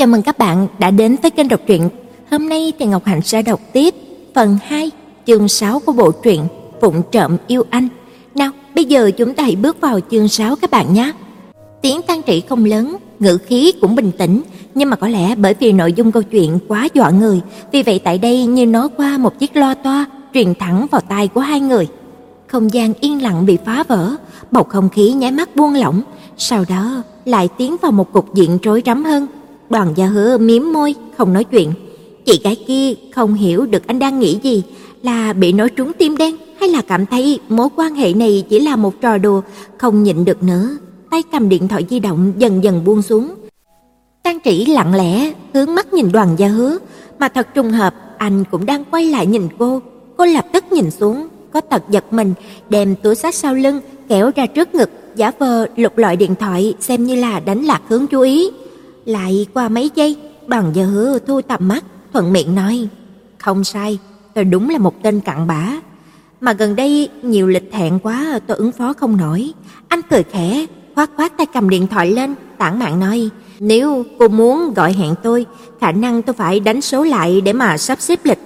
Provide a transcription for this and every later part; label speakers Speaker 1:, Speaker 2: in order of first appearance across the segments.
Speaker 1: Chào mừng các bạn đã đến với kênh đọc truyện. Hôm nay thì Ngọc Hạnh sẽ đọc tiếp phần 2, chương 6 của bộ truyện phụng trộm yêu anh. Nào, bây giờ chúng ta hãy bước vào chương 6 các bạn nhé. Tiếng Tang trị không lớn, ngữ khí cũng bình tĩnh, nhưng mà có lẽ bởi vì nội dung câu chuyện quá dọa người, vì vậy tại đây như nó qua một chiếc loa toa truyền thẳng vào tai của hai người. Không gian yên lặng bị phá vỡ, bầu không khí nháy mắt buông lỏng, sau đó lại tiến vào một cục diện rối rắm hơn. Đoàn Gia Hứa miếm môi, không nói chuyện. Chị gái kia không hiểu được anh đang nghĩ gì, là bị nói trúng tim đen hay là cảm thấy mối quan hệ này chỉ là một trò đùa, không nhịn được nữa. Tay cầm điện thoại di động dần dần buông xuống. Trang Trĩ lặng lẽ hướng mắt nhìn Đoàn Gia Hứa, mà thật trùng hợp, anh cũng đang quay lại nhìn cô. Cô lập tức nhìn xuống, có tật giật mình, đem túi sách sau lưng kéo ra trước ngực, giả vờ lục lọi điện thoại xem như là đánh lạc hướng chú ý. Lại qua mấy giây, Đoàn Gia thu tầm mắt, thuận miệng nói: "Không sai, tôi đúng là một tên cặn bã, mà gần đây nhiều lịch hẹn quá tôi ứng phó không nổi." Anh cười khẽ, khoát khoát tay cầm điện thoại lên, tản mạn nói: "Nếu cô muốn gọi hẹn tôi, khả năng tôi phải đánh số lại để mà sắp xếp lịch."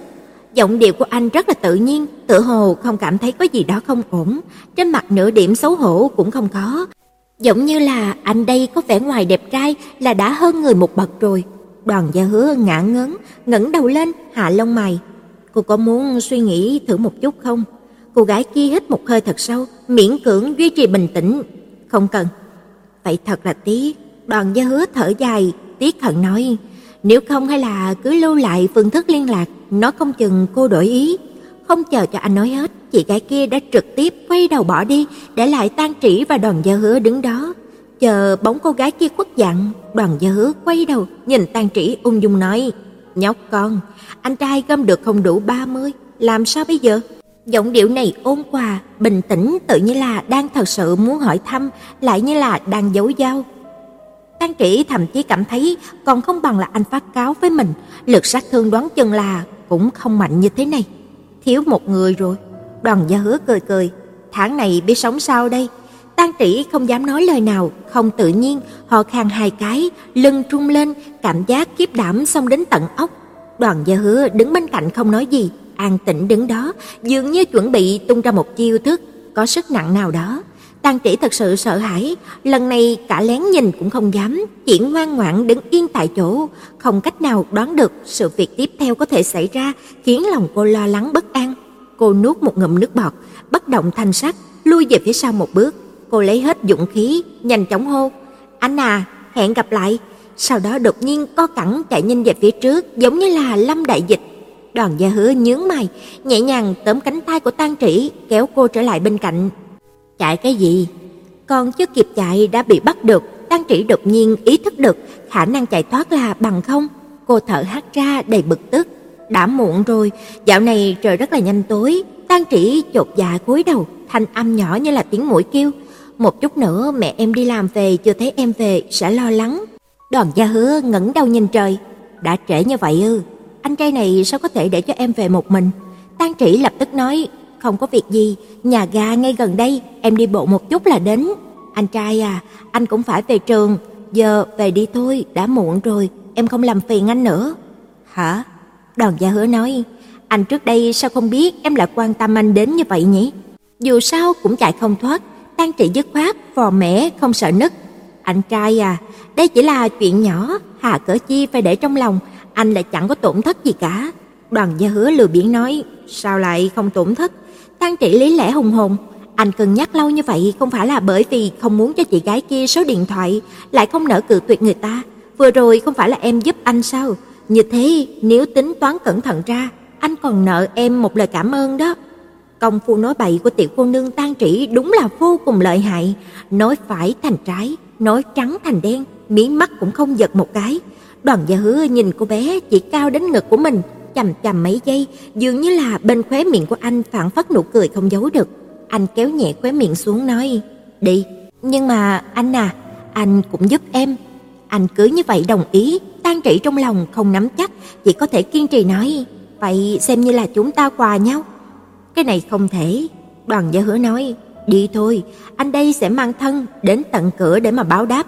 Speaker 1: Giọng điệu của anh rất là tự nhiên, tựa hồ không cảm thấy có gì đó không ổn, trên mặt nửa điểm xấu hổ cũng không có. Giống như là anh đây có vẻ ngoài đẹp trai là đã hơn người một bậc rồi. Đoàn Gia Hứa ngã ngớn, ngẩng đầu lên, hạ lông mày. Cô có muốn suy nghĩ thử một chút không? Cô gái kia hít một hơi thật sâu, miễn cưỡng duy trì bình tĩnh. Không cần. Vậy thật là tiếc. Đoàn Gia Hứa thở dài, tiếc hận nói, nếu không hay là cứ lưu lại phương thức liên lạc, nó không chừng cô đổi ý. Không chờ cho anh nói hết, chị gái kia đã trực tiếp quay đầu bỏ đi, để lại Tang Trĩ và Đoàn Gia Hứa đứng đó. Chờ bóng cô gái kia khuất dạng, Đoàn Gia Hứa quay đầu nhìn Tang Trĩ ung dung nói: "Nhóc con, anh trai gom được không đủ 30, làm sao bây giờ?" Giọng điệu này ôn hòa, bình tĩnh tự như là đang thật sự muốn hỏi thăm, lại như là đang giấu dao. Tang Trĩ thậm chí cảm thấy còn không bằng là anh phát cáo với mình, lực sát thương đoán chừng là cũng không mạnh như thế này. Thiếu một người rồi. Đoàn Gia Hứa cười cười, tháng này biết sống sao đây? Tang Trĩ không dám nói lời nào, không tự nhiên, họ khan hai cái, lưng trung lên, cảm giác kiếp đảm xong đến tận ốc. Đoàn Gia Hứa đứng bên cạnh không nói gì, an tĩnh đứng đó, dường như chuẩn bị tung ra một chiêu thức có sức nặng nào đó. Tang Trĩ thật sự sợ hãi, lần này cả lén nhìn cũng không dám, chỉ ngoan ngoãn đứng yên tại chỗ, không cách nào đoán được sự việc tiếp theo có thể xảy ra, khiến lòng cô lo lắng bất an. Cô nuốt một ngụm nước bọt, bất động thanh sắc, lui về phía sau một bước. Cô lấy hết dũng khí, nhanh chóng hô: "Anh à, hẹn gặp lại." Sau đó đột nhiên co cẳng chạy nhanh về phía trước, giống như là lâm đại dịch. Đoàn Gia Hứa nhướng mày, nhẹ nhàng tóm cánh tay của Tang Trĩ, kéo cô trở lại bên cạnh. Chạy cái gì? Còn chưa kịp chạy đã bị bắt được, Tăng Trĩ đột nhiên ý thức được khả năng chạy thoát là bằng không. Cô thở hắt ra đầy bực tức. Đã muộn rồi, dạo này trời rất là nhanh tối, Tăng Trĩ chột dạ cúi đầu, thanh âm nhỏ như là tiếng mũi kêu. Một chút nữa mẹ em đi làm về chưa thấy em về sẽ lo lắng. Đoàn Gia Hứa ngẩng đầu nhìn trời, đã trễ như vậy ư? Anh trai này sao có thể để cho em về một mình? Tang Trĩ lập tức nói, không có việc gì, nhà ga ngay gần đây, em đi bộ một chút là đến. Anh trai à, anh cũng phải về trường, giờ về đi thôi, đã muộn rồi, em không làm phiền anh nữa. Hả? Đoàn Gia Hứa nói, anh trước đây sao không biết em lại quan tâm anh đến như vậy nhỉ? Dù sao cũng chạy không thoát, Tang Trị dứt khoát, vò mẻ không sợ nứt. Anh trai à, đây chỉ là chuyện nhỏ, hà cỡ chi phải để trong lòng, anh lại chẳng có tổn thất gì cả. Đoàn Gia Hứa lừa biếng nói, sao lại không tổn thất? Tang Trị lý lẽ hùng hồn, anh cân nhắc lâu như vậy không phải là bởi vì không muốn cho chị gái kia số điện thoại, lại không nỡ cự tuyệt người ta. Vừa rồi không phải là em giúp anh sao? Như thế, nếu tính toán cẩn thận ra, anh còn nợ em một lời cảm ơn đó. Công phu nói bậy của tiểu cô nương tan Trĩ đúng là vô cùng lợi hại, nói phải thành trái, nói trắng thành đen, mí mắt cũng không giật một cái. Đoàn Gia Hứa nhìn cô bé chỉ cao đến ngực của mình, chầm chầm mấy giây, dường như là bên khóe miệng của anh phản phất nụ cười không giấu được. Anh kéo nhẹ khóe miệng xuống nói, "Đi." Nhưng mà anh à, anh cũng giúp em. Anh cứ như vậy đồng ý, tan Trĩ trong lòng không nắm chắc, chỉ có thể kiên trì nói, "Vậy xem như là chúng ta quà nhau." Cái này không thể. Đoàn Gia Hứa nói, "Đi thôi, anh đây sẽ mang thân đến tận cửa để mà báo đáp."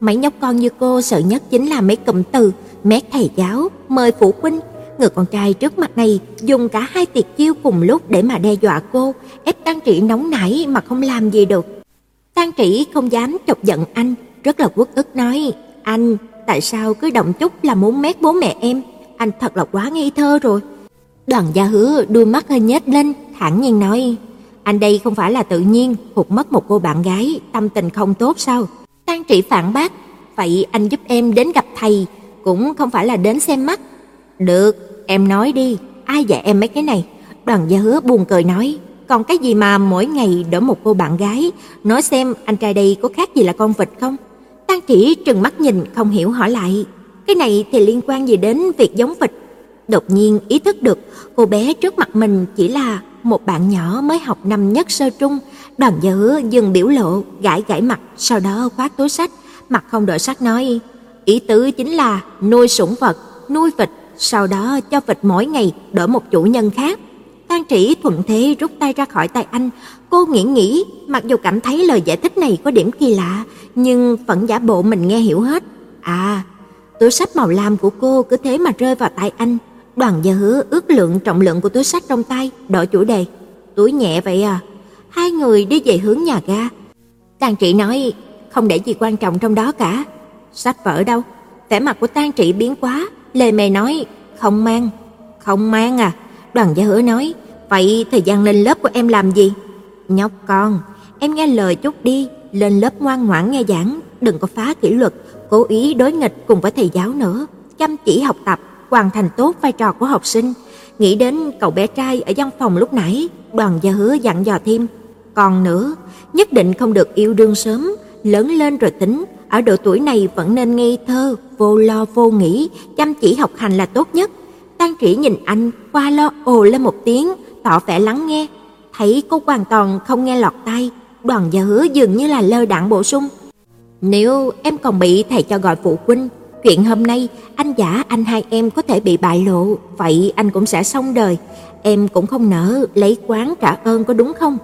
Speaker 1: Mấy nhóc con như cô sợ nhất chính là mấy cụm từ mét thầy giáo, mời phụ huynh. Người con trai trước mặt này dùng cả hai tiệt chiêu cùng lúc để mà đe dọa cô, ép tan Trĩ nóng nảy mà không làm gì được. Tan Trĩ không dám chọc giận anh, rất là uất ức nói: "Anh, tại sao cứ động chút là muốn mét bố mẹ em? Anh thật là quá ngây thơ rồi." Đoàn Gia Hứa đôi mắt hơi nhếch lên, thản nhiên nói: "Anh đây không phải là tự nhiên hụt mất một cô bạn gái, tâm tình không tốt sao?" Tan Trị phản bác: "Vậy anh giúp em đến gặp thầy, cũng không phải là đến xem mắt." "Được, em nói đi, ai dạy em mấy cái này?" Đoàn Gia Hứa buồn cười nói: "Còn cái gì mà mỗi ngày đỡ một cô bạn gái, nói xem anh trai đây có khác gì là con vịt không?" Tang Chỉ trừng mắt nhìn không hiểu hỏi lại: "Cái này thì liên quan gì đến việc giống vịt?" Đột nhiên ý thức được, cô bé trước mặt mình chỉ là một bạn nhỏ mới học năm nhất sơ trung, Đoàn Gia Hứa dừng biểu lộ, gãi gãi mặt, sau đó khoác túi sách, mặt không đổi sắc nói: "Ý tứ chính là nuôi sủng vật, nuôi vịt, sau đó cho vịt mỗi ngày đổi một chủ nhân khác." Tang Trĩ thuận thế rút tay ra khỏi tay anh, cô nghĩ nghĩ, mặc dù cảm thấy lời giải thích này có điểm kỳ lạ, nhưng vẫn giả bộ mình nghe hiểu hết. À, túi sách màu lam của cô cứ thế mà rơi vào tay anh, Đoàn Gia Hứa ước lượng trọng lượng của túi sách trong tay, đổi chủ đề. Túi nhẹ vậy à? Hai người đi về hướng nhà ga. Tang Trị nói, không để gì quan trọng trong đó cả. Sách vở đâu? Vẻ mặt của Tang Trị biến quá, Lê Mê nói, không mang. Không mang à? Đoàn Gia Hứa nói, vậy thời gian lên lớp của em làm gì? Nhóc con, em nghe lời chút đi, lên lớp ngoan ngoãn nghe giảng, đừng có phá kỷ luật, cố ý đối nghịch cùng với thầy giáo nữa, chăm chỉ học tập, hoàn thành tốt vai trò của học sinh. Nghĩ đến cậu bé trai ở văn phòng lúc nãy, Đoàn Gia Hứa dặn dò thêm, còn nữa, nhất định không được yêu đương sớm, lớn lên rồi tính, ở độ tuổi này vẫn nên ngây thơ, vô lo vô nghĩ, chăm chỉ học hành là tốt nhất. Tang Trĩ nhìn anh, qua lo ồ lên một tiếng, tỏ vẻ lắng nghe, thấy cô hoàn toàn không nghe lọt tai, Đoàn Gia Hứa dường như là lơ đãng bổ sung. Nếu em còn bị thầy cho gọi phụ huynh, Chuyện hôm nay anh giả anh hai em có thể bị bại lộ, vậy anh cũng sẽ xong đời. Em cũng không nỡ lấy quán trả ơn có đúng không?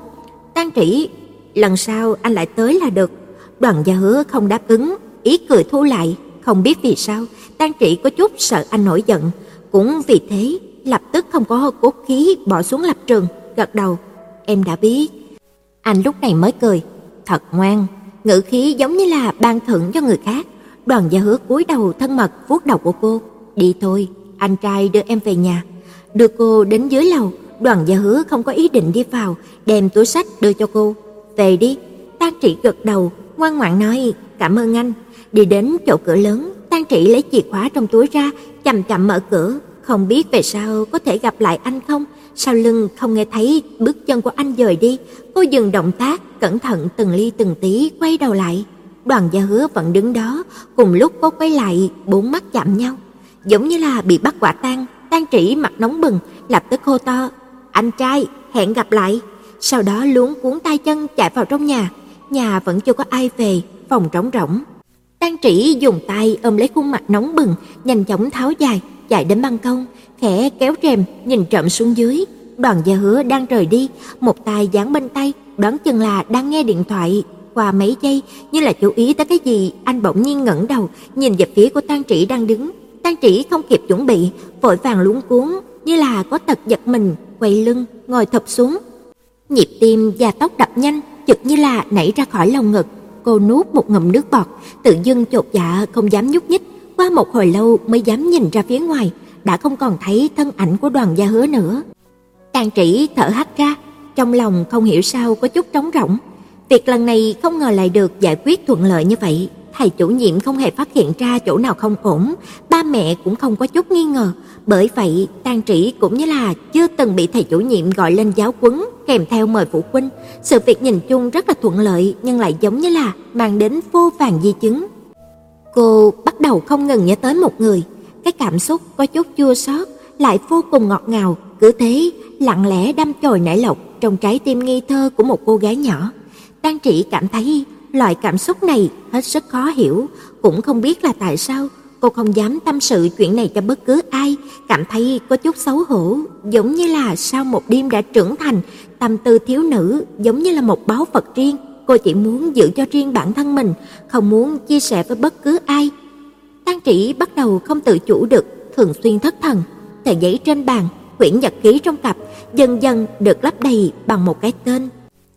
Speaker 1: Tang Trĩ, lần sau anh lại tới là được. Đoàn Gia Hứa không đáp ứng, ý cười thu lại, không biết vì sao, Tang trị có chút sợ anh nổi giận, cũng vì thế lập tức không có cốt khí bỏ xuống lập trường, gật đầu. Em đã biết. Anh lúc này mới cười, thật ngoan, ngữ khí giống như là ban thưởng cho người khác. Đoàn Gia Hứa cúi đầu thân mật vuốt đầu của cô. "Đi thôi, anh trai đưa em về nhà." Đưa cô đến dưới lầu, Đoàn Gia Hứa không có ý định đi vào, đem túi sách đưa cho cô. "Về đi." Tang Trị gật đầu, ngoan ngoãn nói, "Cảm ơn anh." Đi đến chỗ cửa lớn, Tang Trị lấy chìa khóa trong túi ra, chậm chậm mở cửa, không biết về sau có thể gặp lại anh không. Sau lưng không nghe thấy bước chân của anh dời đi, cô dừng động tác, cẩn thận từng ly từng tí quay đầu lại. Đoàn Gia Hứa vẫn đứng đó, cùng lúc cô quay lại, bốn mắt chạm nhau, giống như là bị bắt quả tang. Tang trị mặt nóng bừng, lập tức hô to: "Anh trai, hẹn gặp lại." Sau đó luống cuốn tay chân chạy vào trong nhà. Nhà vẫn chưa có ai về, phòng trống rỗng. Tang Trĩ dùng tay ôm lấy khuôn mặt nóng bừng, nhanh chóng tháo dài, chạy đến ban công, khẽ kéo rèm nhìn trộm xuống dưới. Đoàn Gia Hứa đang rời đi, một tay dán bên tay, đoán chừng là đang nghe điện thoại, qua mấy giây, như là chú ý tới cái gì, anh bỗng nhiên ngẩng đầu, nhìn về phía của Tang Trĩ đang đứng. Tang Trĩ không kịp chuẩn bị, vội vàng luống cuống, như là có tật giật mình, quay lưng, ngồi thụp xuống. Nhịp tim và tốc đập nhanh, chực như là nảy ra khỏi lồng ngực. Cô nuốt một ngụm nước bọt, tự dưng chột dạ không dám nhúc nhích, qua một hồi lâu mới dám nhìn ra phía ngoài, đã không còn thấy thân ảnh của Đoàn Gia Hứa nữa. Tang Trĩ thở hắt ra, trong lòng không hiểu sao có chút trống rỗng, Việc lần này không ngờ lại được giải quyết thuận lợi như vậy. Thầy chủ nhiệm không hề phát hiện ra chỗ nào không ổn, ba mẹ cũng không có chút nghi ngờ. Bởi vậy, Tang Trĩ cũng như là chưa từng bị thầy chủ nhiệm gọi lên giáo huấn kèm theo mời phụ huynh. Sự việc nhìn chung rất là thuận lợi nhưng lại giống như là mang đến vô vàng di chứng. Cô bắt đầu không ngừng nhớ tới một người, cái cảm xúc có chút chua xót lại vô cùng ngọt ngào, cứ thế lặng lẽ đâm chồi nảy lộc trong trái tim nghi thơ của một cô gái nhỏ. Tang Trĩ cảm thấy loại cảm xúc này hết sức khó hiểu, cũng không biết là tại sao cô không dám tâm sự chuyện này cho bất cứ ai, cảm thấy có chút xấu hổ, giống như là sau một đêm đã trưởng thành, tâm tư thiếu nữ giống như là một báu vật riêng, cô chỉ muốn giữ cho riêng bản thân mình, không muốn chia sẻ với bất cứ ai. Tang Trĩ bắt đầu không tự chủ được, thường xuyên thất thần. Tờ giấy trên bàn, quyển nhật ký trong cặp dần dần được lấp đầy bằng một cái tên.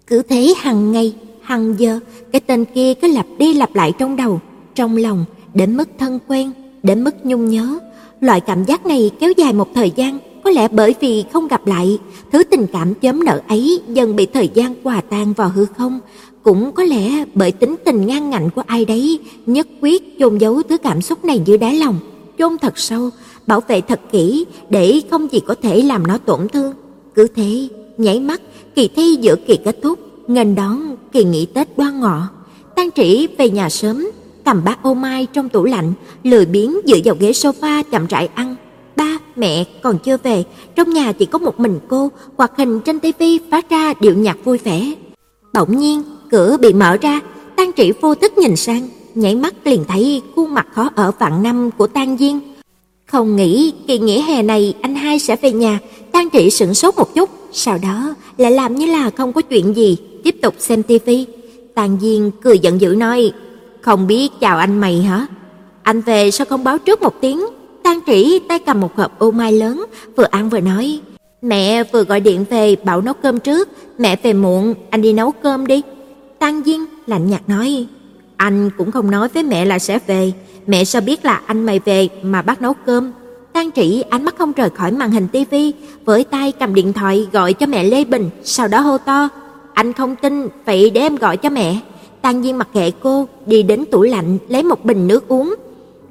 Speaker 1: Cứ thế hàng ngày, hàng giờ, cái tên kia cứ lặp đi lặp lại trong đầu, trong lòng, đến mức thân quen, đến mức nhung nhớ. Loại cảm giác này kéo dài một thời gian, có lẽ bởi vì không gặp lại, thứ tình cảm chớm nở ấy dần bị thời gian hòa tan vào hư không, cũng có lẽ bởi tính tình ngang ngạnh của ai đấy, nhất quyết chôn giấu thứ cảm xúc này dưới đáy lòng, chôn thật sâu, bảo vệ thật kỹ để không gì có thể làm nó tổn thương. Cứ thế, nháy mắt, kỳ thi giữa kỳ kết thúc, nghênh đón kỳ nghỉ Tết Đoan Ngọ. Tang Trĩ về nhà sớm, cầm bát ô mai trong tủ lạnh, lười biếng dựa vào ghế sofa chậm rãi ăn. Ba, mẹ còn chưa về, trong nhà chỉ có một mình cô, hoạt hình trên tivi phát ra điệu nhạc vui vẻ. Bỗng nhiên, cửa bị mở ra, Tang Trĩ vô thức nhìn sang, nhảy mắt liền thấy khuôn mặt khó ở vạn năm của Tang Diên. Không nghĩ kỳ nghỉ hè này anh hai sẽ về nhà, Tang Trĩ sững sốt một chút, sau đó lại làm như là không có chuyện gì, tiếp tục xem tivi. Tang Diên cười giận dữ nói: "Không biết chào anh mày hả? Anh về sao không báo trước một tiếng?" Tang Trĩ tay cầm một hộp ô mai lớn, vừa ăn vừa nói: "Mẹ vừa gọi điện về bảo nấu cơm trước, mẹ về muộn, anh đi nấu cơm đi." Tang Diên lạnh nhạt nói: "Anh cũng không nói với mẹ là sẽ về, mẹ sao biết là anh mày về mà bắt nấu cơm?" Tang Trĩ ánh mắt không rời khỏi màn hình tivi, với tay cầm điện thoại gọi cho mẹ Lê Bình, sau đó hô to: "Anh không tin, vậy để em gọi cho mẹ." Tang Nhiên mặc kệ cô, đi đến tủ lạnh lấy một bình nước uống.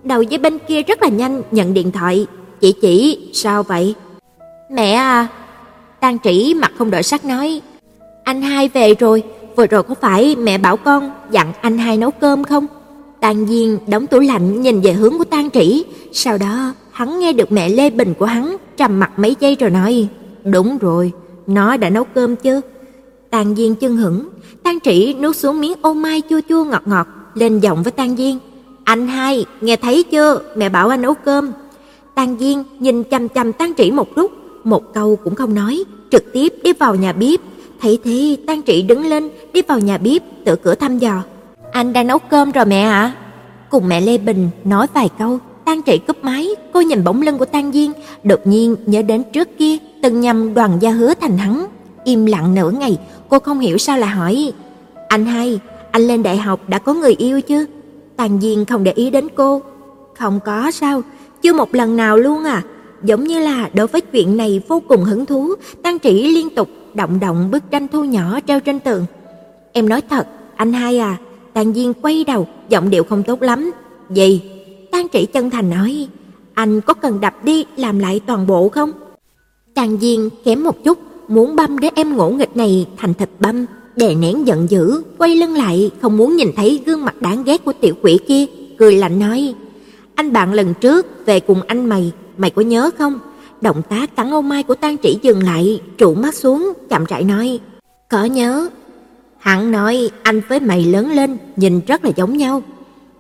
Speaker 1: Đầu dây bên kia rất là nhanh nhận điện thoại, "Chị chỉ, sao vậy?" "Mẹ à." Tang Trĩ mặt không đổi sắc nói, "Anh hai về rồi, vừa rồi có phải mẹ bảo con dặn anh hai nấu cơm không?" Tang Nhiên đóng tủ lạnh nhìn về hướng của Tang Trĩ, sau đó hắn nghe được mẹ Lê Bình của hắn trầm mặt mấy giây rồi nói: "Đúng rồi, nó đã nấu cơm chứ?" Tang Diên chân hững, Tang Trĩ nuốt xuống miếng ô mai chua chua ngọt ngọt, lên giọng với Tang Diên: "Anh hai, nghe thấy chưa, mẹ bảo anh nấu cơm." Tang Diên nhìn chằm chằm Tang Trĩ một lúc, một câu cũng không nói, trực tiếp đi vào nhà bếp. Thấy thế, Tang Trĩ đứng lên, đi vào nhà bếp, tự cửa thăm dò. "Anh đang nấu cơm rồi mẹ ạ?" Cùng mẹ Lê Bình nói vài câu, Tang Trĩ cúp máy, cô nhìn bóng lưng của Tang Diên, đột nhiên nhớ đến trước kia từng nhầm đoàn gia hứa thành hắn. Im lặng nửa ngày, cô không hiểu sao lại hỏi: "Anh hai, anh lên đại học đã có người yêu chứ? Tàn Diên không để ý đến cô. "Không có sao, chưa một lần nào luôn à." Giống như là đối với chuyện này vô cùng hứng thú, Tang Trĩ liên tục động động bức tranh thu nhỏ treo trên tường. "Em nói thật, anh hai à." Tang Diên quay đầu, giọng điệu không tốt lắm. "Gì?" Tang Trĩ chân thành nói, "Anh có cần đập đi làm lại toàn bộ không?" Tang Diên kém một chút, muốn băm đứa em ngỗ nghịch này thành thịt băm, đè nén giận dữ, quay lưng lại, không muốn nhìn thấy gương mặt đáng ghét của tiểu quỷ kia, cười lạnh nói: "Anh bạn lần trước về cùng anh mày, mày có nhớ không?" Động tác cắn ô mai của Tang Trĩ dừng lại, trụ mắt xuống, chậm rãi nói: "Có nhớ." Hắn nói anh với mày lớn lên nhìn rất là giống nhau.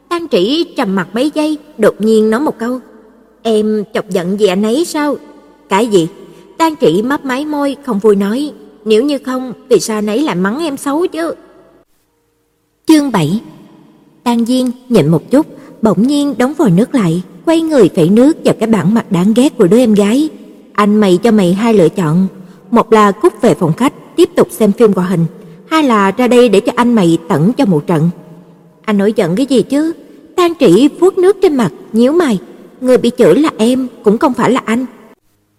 Speaker 1: Tang Trĩ trầm mặt mấy giây, đột nhiên nói một câu: "Em chọc giận gì anh ấy sao?" "Cái gì?" Đan Trị mấp máy môi không vui nói: "Nếu như không, vì sao nấy lại mắng em xấu chứ?" Chương 7. Đan Diên nhịn một chút, bỗng nhiên đóng vòi nước lại, quay người phẩy nước vào cái bản mặt đáng ghét của đứa em gái. "Anh mày cho mày hai lựa chọn, một là cút về phòng khách tiếp tục xem phim hoạt hình, hai là ra đây để cho anh mày tẩn cho một trận." Anh nổi giận cái gì chứ? Tang Trĩ vuốt nước trên mặt, nhíu mày, người bị chửi là em, cũng không phải là anh.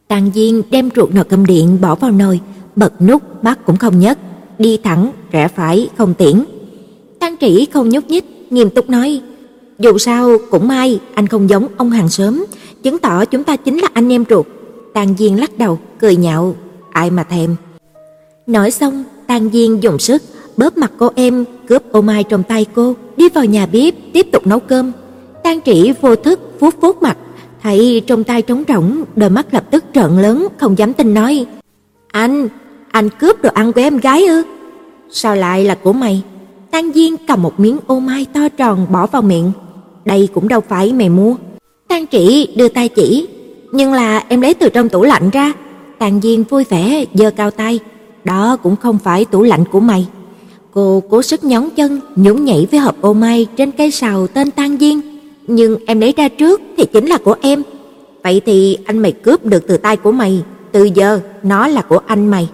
Speaker 1: Tang Diên đem ruột nồi cơm điện bỏ vào nồi, bật nút bắt cũng không nhấc, đi thẳng, rẽ phải, không tiễn. Tang Trĩ không nhúc nhích, nghiêm túc nói: "Dù sao cũng may anh không giống ông hàng xóm, chứng tỏ chúng ta chính là anh em ruột." Tang Diên lắc đầu, cười nhạo: "Ai mà thèm." Nói xong, Tang Diên dùng sức bóp mặt cô em, cướp ô mai trong tay cô, đi vào nhà bếp tiếp tục nấu cơm. Tang Trĩ vô thức vuốt vuốt mặt, thấy trong tay trống rỗng, đôi mắt lập tức trợn lớn, không dám tin nói: "Anh, anh cướp đồ ăn của em gái ư? Sao lại là của mày?" Tang Diên cầm một miếng ô mai to tròn bỏ vào miệng. "Đây cũng đâu phải mày mua." Tang Trị đưa tay chỉ, "Nhưng là em lấy từ trong tủ lạnh ra." Tang Diên vui vẻ giơ cao tay, "Đó cũng không phải tủ lạnh của mày." Cô cố sức nhón chân, nhún nhảy với hộp ô mai trên cây sào tên Tang Diên, nhưng em lấy ra trước thì chính là của em. Vậy thì anh mày cướp được từ tay của mày, từ giờ nó là của anh mày.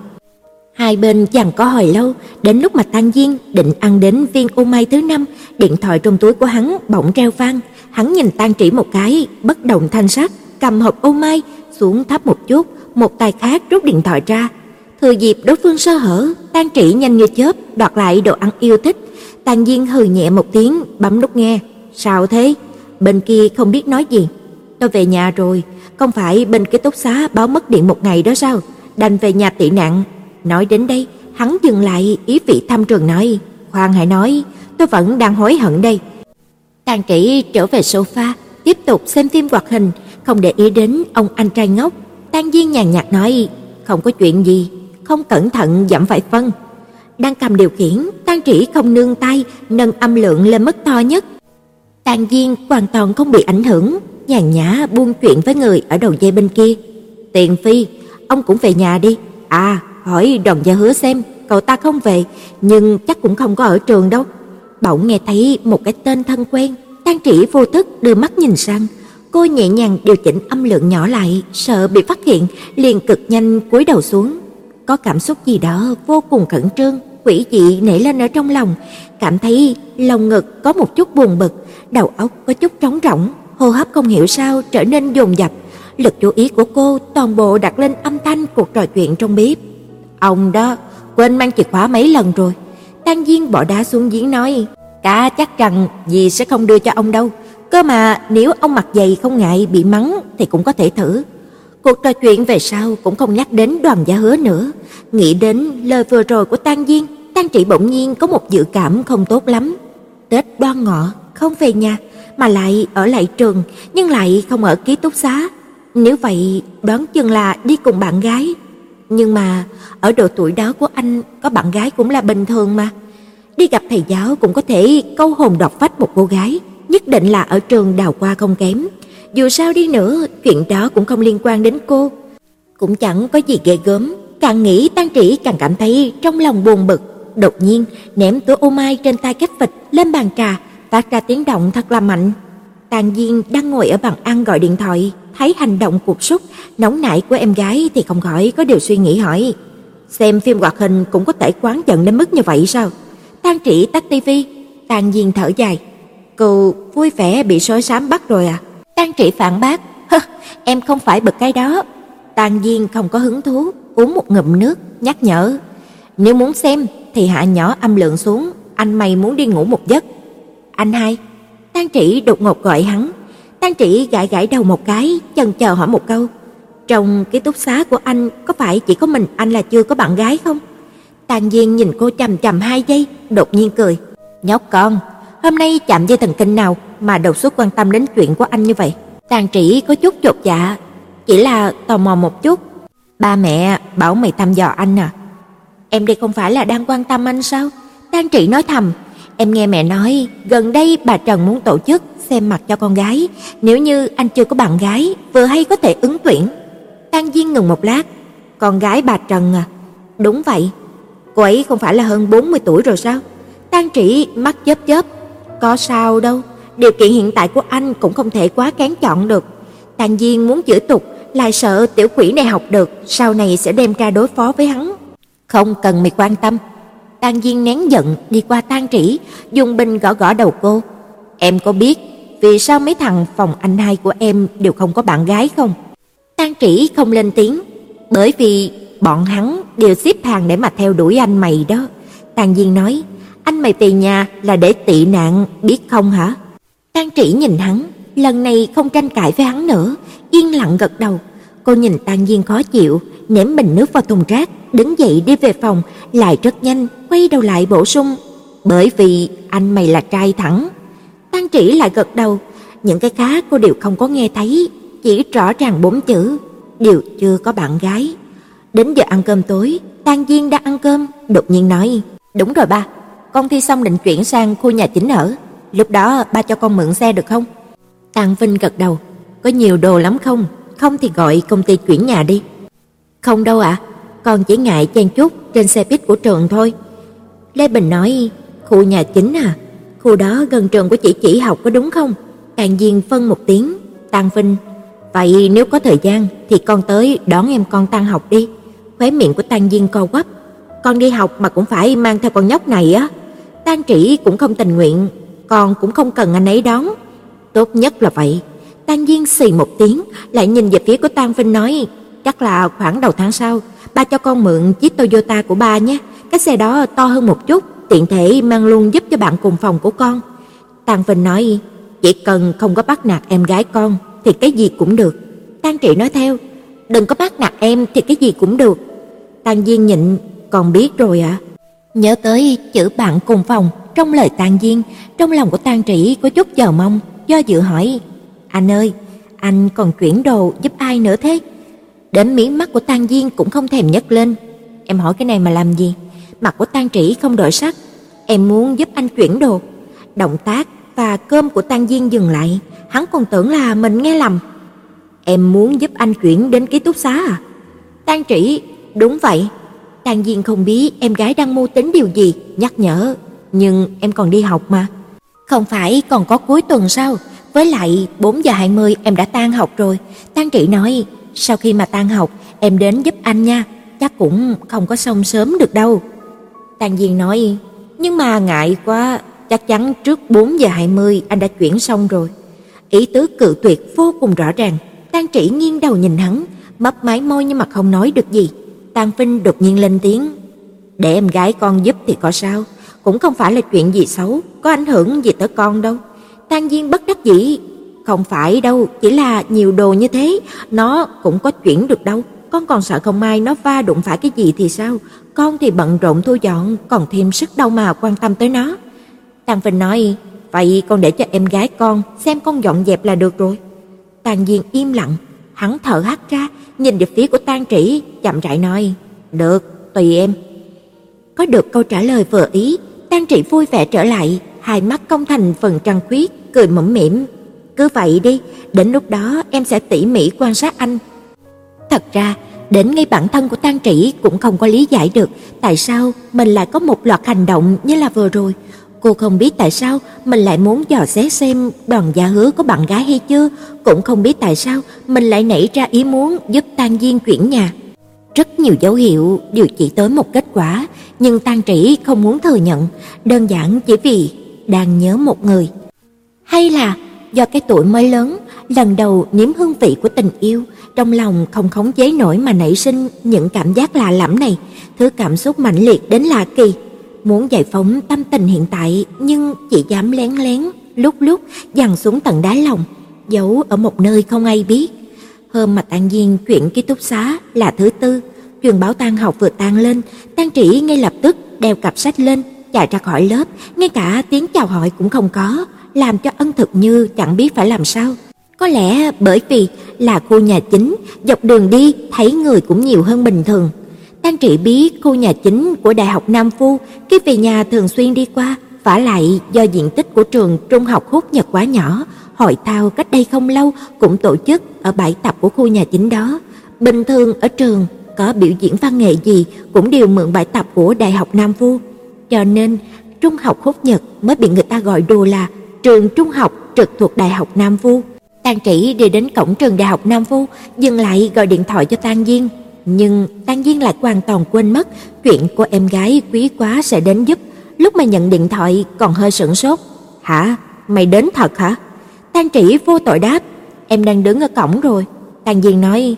Speaker 1: Hai bên chẳng có hồi lâu, đến lúc mà Tăng Diên định ăn đến viên ô mai thứ năm, điện thoại trong túi của hắn bỗng reo vang, hắn nhìn Tang Trĩ một cái, bất động thanh sắc, cầm hộp ô mai xuống thấp một chút, một tay khác rút điện thoại ra. Thừa dịp đối phương sơ hở, Tang Trĩ nhanh như chớp đoạt lại đồ ăn yêu thích. Tang Diên hừ nhẹ một tiếng, bấm nút nghe. "Sao thế?" Bên kia không biết nói gì. "Tôi về nhà rồi, không phải bên ký túc xá báo mất điện một ngày đó sao? Đành về nhà tị nạn." Nói đến đây, hắn dừng lại, ý vị thăm trường nói, "Khoan hãy nói, tôi vẫn đang hối hận đây." Tang kỹ trở về sofa, tiếp tục xem phim hoạt hình, không để ý đến ông anh trai ngốc. Tang Diên nhàn nhạt nói, "Không có chuyện gì, không cẩn thận giảm phải phân." Đang cầm điều khiển, Tang Trĩ không nương tay, nâng âm lượng lên mức to nhất. Tàn Viên hoàn toàn không bị ảnh hưởng, nhàn nhã buông chuyện với người ở đầu dây bên kia. "Tiền Phi, ông cũng về nhà đi." "À, hỏi Đoàn Gia Hứa xem, cậu ta không về, nhưng chắc cũng không có ở trường đâu." Bỗng nghe thấy một cái tên thân quen, Tang Trĩ vô thức đưa mắt nhìn sang, cô nhẹ nhàng điều chỉnh âm lượng nhỏ lại, sợ bị phát hiện, liền cực nhanh cúi đầu xuống. Có cảm xúc gì đó vô cùng khẩn trương, quỷ dị nảy lên ở trong lòng, cảm thấy lòng ngực có một chút buồn bực, đầu óc có chút trống rỗng, hô hấp không hiểu sao trở nên dồn dập. Lực chú ý của cô toàn bộ đặt lên âm thanh cuộc trò chuyện trong bếp. Ông đó, quên mang chìa khóa mấy lần rồi. Tang Diên bỏ đá xuống giếng nói, "Cả chắc rằng dì sẽ không đưa cho ông đâu, cơ mà nếu ông mặt dày không ngại bị mắng thì cũng có thể thử." Cuộc trò chuyện về sau cũng không nhắc đến Đoàn Gia Hứa nữa, nghĩ đến lời vừa rồi của Tang Diên, Tang Trị bỗng nhiên có một dự cảm không tốt lắm. Tết Đoan Ngọ không về nhà mà lại ở lại trường, nhưng lại không ở ký túc xá. Nếu vậy, đoán chừng là đi cùng bạn gái. Nhưng mà ở độ tuổi đó của anh có bạn gái cũng là bình thường mà. Đi gặp thầy giáo cũng có thể câu hồn đọc phách một cô gái, nhất định là ở trường đào qua không kém. Dù sao đi nữa, chuyện đó cũng không liên quan đến cô. Cũng chẳng có gì ghê gớm, càng nghĩ Tang Trĩ càng cảm thấy trong lòng buồn bực. Đột nhiên, ném túi ô mai trên tay cách vịt lên bàn trà, phát ra tiếng động thật là mạnh. Tàn Diên đang ngồi ở bàn ăn gọi điện thoại, thấy hành động cục súc, nóng nảy của em gái thì không khỏi có điều suy nghĩ hỏi: "Xem phim hoạt hình cũng có thể quán giận đến mức như vậy sao?" Tang Trĩ tắt tivi, Tàn Diên thở dài: "Cô vui vẻ bị sói xám bắt rồi à?" Tang Trĩ phản bác: em không phải bực cái đó." Tàn Diên không có hứng thú, uống một ngụm nước, nhắc nhở: "Nếu muốn xem thì hạ nhỏ âm lượng xuống, anh mày muốn đi ngủ một giấc." "Anh hai." Tang Trĩ đột ngột gọi hắn. Tang Trĩ gãi gãi đầu một cái, chần chờ hỏi một câu: "Trong ký túc xá của anh có phải chỉ có mình anh là chưa có bạn gái không?" Tang Diên nhìn cô chằm chằm hai giây, đột nhiên cười: "Nhóc con, hôm nay chạm dây thần kinh nào mà đầu suốt quan tâm đến chuyện của anh như vậy?" Tang Trĩ có chút chột dạ, chỉ là tò mò một chút. "Ba mẹ bảo mày thăm dò anh à?" "Em đây không phải là đang quan tâm anh sao?" Tang trị nói thầm, "Em nghe mẹ nói, gần đây bà Trần muốn tổ chức xem mặt cho con gái, nếu như anh chưa có bạn gái, vừa hay có thể ứng tuyển." Tang Diên ngừng một lát, "Con gái bà Trần à?" "Đúng vậy." Cô ấy không phải là hơn 40 tuổi rồi sao? Tang trị mắt chớp chớp, có sao đâu, điều kiện hiện tại của anh cũng không thể quá kén chọn được. Tang Diên muốn giữ tục, lại sợ tiểu quỷ này học được, sau này sẽ đem ra đối phó với hắn. Không cần mày quan tâm. Tang Diên nén giận đi qua Tang Trĩ, dùng bình gõ gõ đầu cô. Em có biết vì sao mấy thằng phòng anh hai của em đều không có bạn gái không? Tang Trĩ không lên tiếng, bởi vì bọn hắn đều xếp hàng để mà theo đuổi anh mày đó. Tang Diên nói, anh mày về nhà là để tị nạn, biết không hả? Tang Trĩ nhìn hắn, lần này không tranh cãi với hắn nữa, yên lặng gật đầu. Cô nhìn Tang Diên khó chịu, ném bình nước vào thùng rác, đứng dậy đi về phòng, lại rất nhanh quay đầu lại bổ sung, bởi vì anh mày là trai thẳng. Tang Trĩ lại gật đầu, những cái khác cô đều không có nghe thấy, chỉ rõ ràng bốn chữ, đều chưa có bạn gái. Đến giờ ăn cơm tối, Tang Diên đã ăn cơm, đột nhiên nói: "Đúng rồi ba, con thi xong định chuyển sang khu nhà chính ở, lúc đó ba cho con mượn xe được không?" Tang Vinh gật đầu: "Có nhiều đồ lắm không? Không thì gọi công ty chuyển nhà đi." "Không đâu ạ, con chỉ ngại chen chút trên xe buýt của trường thôi." Lê Bình nói, khu nhà chính à, khu đó gần trường của chị chỉ học có đúng không? Càng Diên phân một tiếng, Tăng Vinh, vậy nếu có thời gian thì con tới đón em con tan học đi. Khóe miệng của Tăng Diên co quắp, con đi học mà cũng phải mang theo con nhóc này á. Tăng Trĩ cũng không tình nguyện, con cũng không cần anh ấy đón. Tốt nhất là vậy. Tăng Diên xì một tiếng, lại nhìn về phía của Tăng Vinh nói, chắc là khoảng đầu tháng sau, ba cho con mượn chiếc Toyota của ba nhé. Cái xe đó to hơn một chút, tiện thể mang luôn giúp cho bạn cùng phòng của con. Tang Vinh nói, chỉ cần không có bắt nạt em gái con thì cái gì cũng được. Tang Trị nói theo, đừng có bắt nạt em thì cái gì cũng được. Tang Diên nhịn, con biết rồi ạ. À? Nhớ tới chữ bạn cùng phòng trong lời Tang Diên, trong lòng của Tang trị có chút chờ mong, do dự hỏi: "Anh ơi, anh còn chuyển đồ giúp ai nữa thế?" Đến mí mắt của Tang Diên cũng không thèm nhấc lên. "Em hỏi cái này mà làm gì?" Mặt của Tang Trĩ không đổi sắc. "Em muốn giúp anh chuyển đồ." Động tác và cơm của Tang Diên dừng lại, hắn còn tưởng là mình nghe lầm. "Em muốn giúp anh chuyển đến ký túc xá à?" Tang Trĩ: "Đúng vậy." Tang Diên không biết em gái đang mưu tính điều gì, nhắc nhở, nhưng em còn đi học mà. Không phải còn có cuối tuần sao? Với lại 4 giờ 20 em đã tan học rồi. Tang Trị nói, sau khi mà tan học em đến giúp anh nha, chắc cũng không có xong sớm được đâu. Tàn Diên nói, nhưng mà ngại quá, chắc chắn trước 4 giờ 20 anh đã chuyển xong rồi. Ý tứ cự tuyệt vô cùng rõ ràng. Tang Trĩ nghiêng đầu nhìn hắn, mấp máy môi nhưng mà không nói được gì. Tang Vinh đột nhiên lên tiếng, "Để em gái con giúp thì có sao, cũng không phải là chuyện gì xấu, có ảnh hưởng gì tới con đâu." Tang Diên bất đắc dĩ, "Không phải đâu, chỉ là nhiều đồ như thế, nó cũng có chuyển được đâu, con còn sợ không may nó va đụng phải cái gì thì sao, con thì bận rộn thu dọn, còn thêm sức đâu mà quan tâm tới nó." tàng Vinh nói, "Vậy con để cho em gái con xem con dọn dẹp là được rồi." tàng Diên im lặng, hắn thở hắt ra, nhìn về phía của Tang Trĩ, chậm rãi nói, "Được, tùy em." Có được câu trả lời vừa ý, Tang Trĩ vui vẻ trở lại, hai mắt công thành phần trăng khuyết, cười mỉm mỉm, "Cứ vậy đi, đến lúc đó em sẽ tỉ mỉ quan sát anh." Thật ra, đến ngay bản thân của Tang Trĩ cũng không có lý giải được tại sao mình lại có một loạt hành động như là vừa rồi. Cô không biết tại sao mình lại muốn dò xét xem đoàn gia hứa có bạn gái hay chưa, cũng không biết tại sao mình lại nảy ra ý muốn giúp Tang Diên chuyển nhà. Rất nhiều dấu hiệu đều chỉ tới một kết quả, nhưng Tang Trĩ không muốn thừa nhận, đơn giản chỉ vì đang nhớ một người. Hay là do cái tuổi mới lớn, lần đầu nếm hương vị của tình yêu, trong lòng không khống chế nổi mà nảy sinh những cảm giác lạ lẫm này, thứ cảm xúc mãnh liệt đến lạ kỳ. Muốn giải phóng tâm tình hiện tại nhưng chỉ dám lén lén, lúc lúc dằn xuống tận đáy lòng, giấu ở một nơi không ai biết. Hôm mà Tang Diên chuyển ký túc xá là thứ tư, truyền báo tan học vừa tan lên, Tang Trĩ ngay lập tức đeo cặp sách lên, chạy ra khỏi lớp, ngay cả tiếng chào hỏi cũng không có, làm cho Ân Thực Như chẳng biết phải làm sao. Có lẽ bởi vì là khu nhà chính, dọc đường đi thấy người cũng nhiều hơn bình thường. Tang Trị biết khu nhà chính của Đại học Nam Phu, khi về nhà thường xuyên đi qua, vả lại do diện tích của trường trung học Húc Nhật quá nhỏ, hội thao cách đây không lâu cũng tổ chức ở bãi tập của khu nhà chính đó. Bình thường ở trường có biểu diễn văn nghệ gì cũng đều mượn bãi tập của Đại học Nam Phu. Cho nên, trung học Húc Nhật mới bị người ta gọi đùa là trường trung học trực thuộc Đại học Nam vu Tang Trĩ đi đến cổng trường Đại học Nam vu dừng lại gọi điện thoại cho Tang Diên, nhưng Tang Diên lại hoàn toàn quên mất chuyện của em gái quý quá sẽ đến giúp. Lúc mà nhận điện thoại còn hơi sửng sốt. "Hả? Mày đến thật hả?" Tang Trĩ vô tội đáp, "Em đang đứng ở cổng rồi." Tang Diên nói,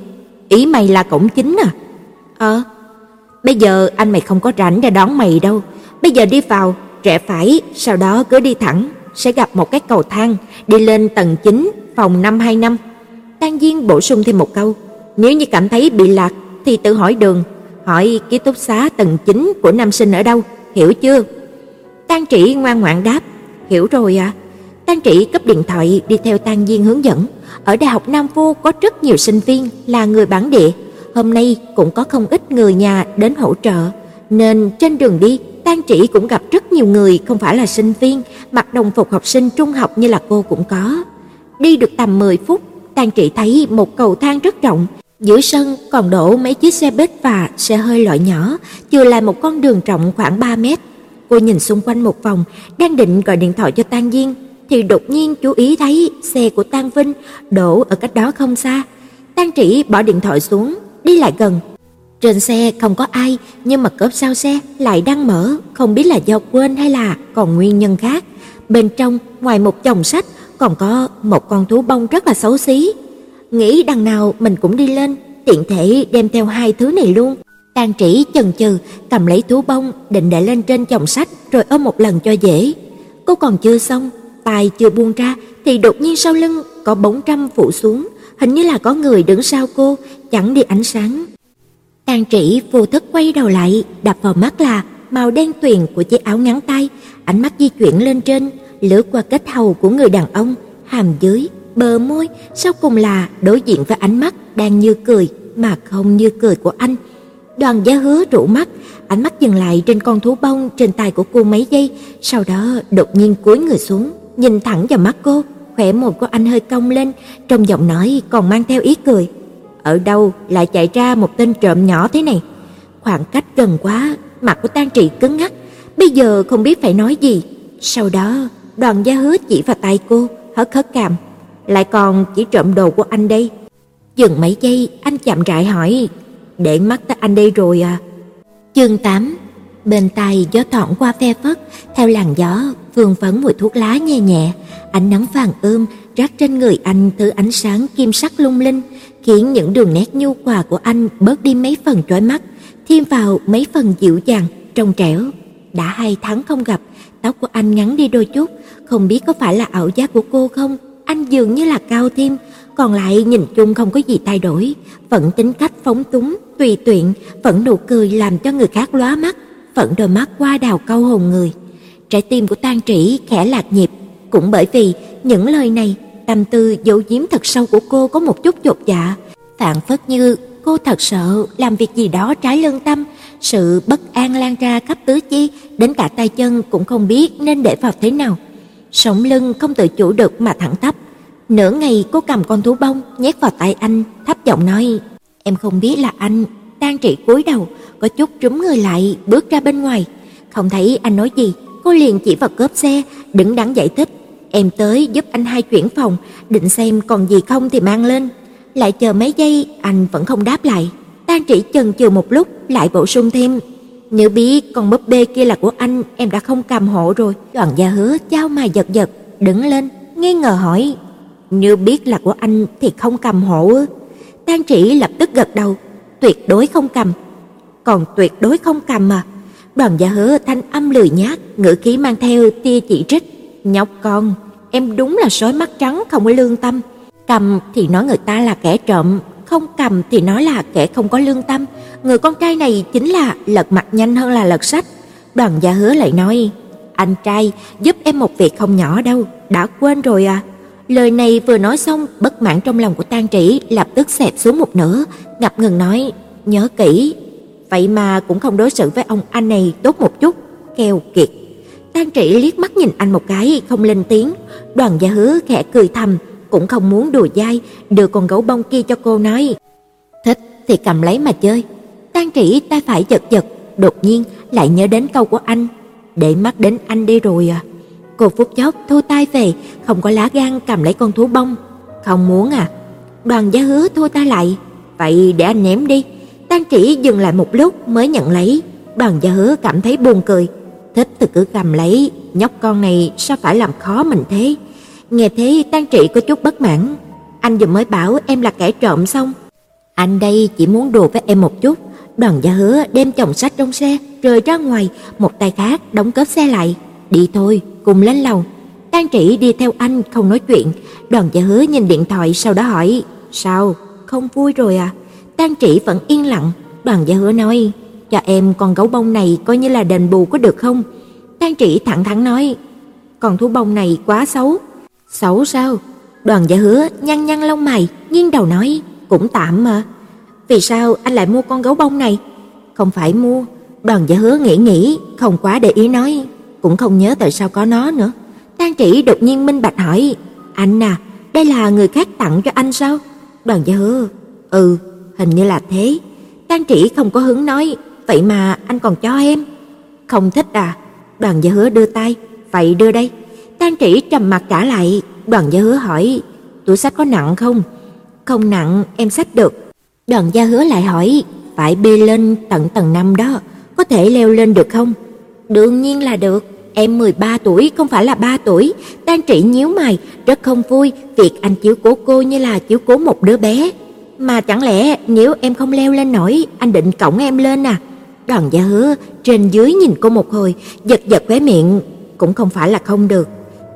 Speaker 1: "Ý mày là cổng chính à?" "Ờ." "Bây giờ anh mày không có rảnh để đón mày đâu. Bây giờ đi vào, rẽ phải, sau đó cứ đi thẳng, sẽ gặp một cái cầu thang đi lên tầng 9, phòng 525." Tang Diên bổ sung thêm một câu, "Nếu như cảm thấy bị lạc thì tự hỏi đường, hỏi ký túc xá tầng 9 của nam sinh ở đâu, hiểu chưa? Tang trị ngoan ngoãn đáp, hiểu rồi ạ. À. Tang trị cấp điện thoại đi theo Tang Viên hướng dẫn. Ở Đại học Nam Phu có rất nhiều sinh viên là người bản địa, hôm nay cũng có không ít người nhà đến hỗ trợ, nên trên đường đi, Tang Trĩ cũng gặp rất nhiều người không phải là sinh viên, mặc đồng phục học sinh trung học như là cô cũng có. Đi được tầm 10 phút, Tang Trĩ thấy một cầu thang rất rộng, giữa sân còn đổ mấy chiếc xe bếp và xe hơi loại nhỏ, chưa lại một con đường rộng khoảng 3 mét. Cô nhìn xung quanh một vòng, đang định gọi điện thoại cho Tang Diên thì đột nhiên chú ý thấy xe của Tang Vinh đổ ở cách đó không xa. Tang Trĩ bỏ điện thoại xuống, đi lại gần. Trên xe không có ai, nhưng mà cốp sau xe lại đang mở, không biết là do quên hay là còn nguyên nhân khác. Bên trong, ngoài một chồng sách, còn có một con thú bông rất là xấu xí. Nghĩ đằng nào mình cũng đi lên, tiện thể đem theo hai thứ này luôn. Tang Trĩ chần chừ cầm lấy thú bông định để lên trên chồng sách rồi ôm một lần cho dễ. Cô còn chưa xong, tay chưa buông ra thì đột nhiên sau lưng có bóng trăm phủ xuống, hình như là có người đứng sau cô, chẳng đi ánh sáng. Tàn Trĩ vô thức quay đầu lại, đập vào mắt là màu đen tuyền của chiếc áo ngắn tay, ánh mắt di chuyển lên trên, lướt qua kết hầu của người đàn ông, hàm dưới, bờ môi, sau cùng là đối diện với ánh mắt đang như cười mà không như cười của anh. Đoàn Gia Hứa trụ mắt, ánh mắt dừng lại trên con thú bông trên tay của cô mấy giây, sau đó đột nhiên cúi người xuống, nhìn thẳng vào mắt cô, khóe môi của anh hơi cong lên, trong giọng nói còn mang theo ý cười. Ở đâu lại chạy ra một tên trộm nhỏ thế này? Khoảng cách gần quá, mặt của Tang Trị cứng ngắc, bây giờ không biết phải nói gì. Sau đó, Đoàn Gia Hứa chỉ vào tay cô, hất hất cằm, lại còn chỉ trộm đồ của anh đây. Dừng mấy giây, anh chậm rãi hỏi, để mắt tới anh đây rồi à? Chương 8 Bên tai gió thoảng qua phe phất, theo làn gió, vương vấn mùi thuốc lá nhẹ nhẹ, ánh nắng vàng ươm rát trên người anh thứ ánh sáng kim sắc lung linh, khiến những đường nét nhu hòa của anh bớt đi mấy phần chói mắt, thêm vào mấy phần dịu dàng, trong trẻo. Đã hai tháng không gặp, tóc của anh ngắn đi đôi chút, không biết có phải là ảo giác của cô không? Anh dường như là cao thêm, còn lại nhìn chung không có gì thay đổi, vẫn tính cách phóng túng, tùy tiện, vẫn nụ cười làm cho người khác lóa mắt, vẫn đôi mắt qua đào câu hồn người. Trái tim của Tang Trĩ khẽ lạc nhịp, cũng bởi vì những lời này, tâm tư giấu giếm thật sâu của cô có một chút chột dạ, phản phất như cô thật sợ làm việc gì đó trái lương tâm, sự bất an lan ra khắp tứ chi, đến cả tay chân cũng không biết nên để vào thế nào. Sống lưng không tự chủ được mà thẳng tắp. Nửa ngày cô cầm con thú bông nhét vào tay anh, thấp giọng nói: "Em không biết là anh." Tang Trị cúi đầu, có chút trúm người lại, bước ra bên ngoài. Không thấy anh nói gì, cô liền chỉ vào cốp xe, đứng đắn giải thích: "Em tới giúp anh hai chuyển phòng, định xem còn gì không thì mang lên." Lại chờ mấy giây, anh vẫn không đáp lại. Tang Trị chần chừ một lúc, lại bổ sung thêm: "Nếu biết con búp bê kia là của anh, em đã không cầm hộ rồi." Đoàn Gia Hứa chau mày giật giật, đứng lên, nghi ngờ hỏi: "Nếu biết là của anh thì không cầm hộ ư?" Tang Trị lập tức gật đầu, tuyệt đối không cầm. Còn tuyệt đối không cầm mà. Đoàn Gia Hứa thanh âm lười nhác, ngữ khí mang theo tia chỉ trích, "Nhóc con, em đúng là sói mắt trắng không có lương tâm." Cầm thì nói người ta là kẻ trộm, không cầm thì nói là kẻ không có lương tâm. Người con trai này chính là lật mặt nhanh hơn là lật sách. Đoàn Gia Hứa lại nói, anh trai giúp em một việc không nhỏ đâu, đã quên rồi à. Lời này vừa nói xong, bất mãn trong lòng của Tang Trĩ lập tức xẹp xuống một nửa, ngập ngừng nói, nhớ kỹ. Vậy mà cũng không đối xử với ông anh này tốt một chút, keo kiệt. Tang Trĩ liếc mắt nhìn anh một cái, không lên tiếng. Đoàn Gia Hứa khẽ cười thầm, cũng không muốn đùa dai, đưa con gấu bông kia cho cô nói. Thích thì cầm lấy mà chơi. Tang Trĩ tay phải giật giật, đột nhiên lại nhớ đến câu của anh, để mắt đến anh đi rồi à. Cô phút chốc thu tay về, không có lá gan cầm lấy con thú bông. Không muốn à? Đoàn Gia Hứa thua ta lại, vậy để anh ném đi. Tang Trĩ dừng lại một lúc mới nhận lấy. Đoàn Gia Hứa cảm thấy buồn cười, thích thì cứ cầm lấy, nhóc con này sao phải làm khó mình thế? Nghe thế Tang Trị có chút bất mãn, anh vừa mới bảo em là kẻ trộm xong. Anh đây chỉ muốn đùa với em một chút. Đoàn Gia Hứa đem chồng sách trong xe rời ra ngoài, một tay khác đóng cốp xe lại. Đi thôi, cùng lên lầu. Tang Trị đi theo anh không nói chuyện. Đoàn Gia Hứa nhìn điện thoại sau đó hỏi: "Sao, không vui rồi à?" Tang Trị vẫn yên lặng. Đoàn Gia Hứa nói: "Cho em con gấu bông này coi như là đền bù có được không?" Tang Trị thẳng thắn nói: "Con thú bông này quá xấu." Xấu sao? Đoàn Gia Hứa nhăn nhăn lông mày, nghiêng đầu nói, cũng tạm mà. Vì sao anh lại mua con gấu bông này? Không phải mua. Đoàn Gia Hứa nghĩ nghĩ, không quá để ý nói, cũng không nhớ tại sao có nó nữa. Tang Trĩ đột nhiên minh bạch hỏi, "Anh à, đây là người khác tặng cho anh sao?" Đoàn Gia Hứa, "Ừ, hình như là thế." Tang Trĩ không có hứng nói, "Vậy mà anh còn cho em?" "Không thích à?" Đoàn Gia Hứa đưa tay, "Vậy đưa đây." Tang Trĩ trầm mặt trả lại, Đoàn Gia Hứa hỏi, "Túi sách có nặng không?" "Không nặng, em xách được." Đoàn Gia Hứa lại hỏi, "Phải bê lên tận tầng năm đó, có thể leo lên được không?" "Đương nhiên là được." Em 13 tuổi không phải là 3 tuổi, Tang Trĩ nhíu mày, rất không vui việc anh chiếu cố cô như là chiếu cố một đứa bé. Mà chẳng lẽ nếu em không leo lên nổi, anh định cõng em lên à? Đoàn Gia Hứa trên dưới nhìn cô một hồi, giật giật khóe miệng, cũng không phải là không được.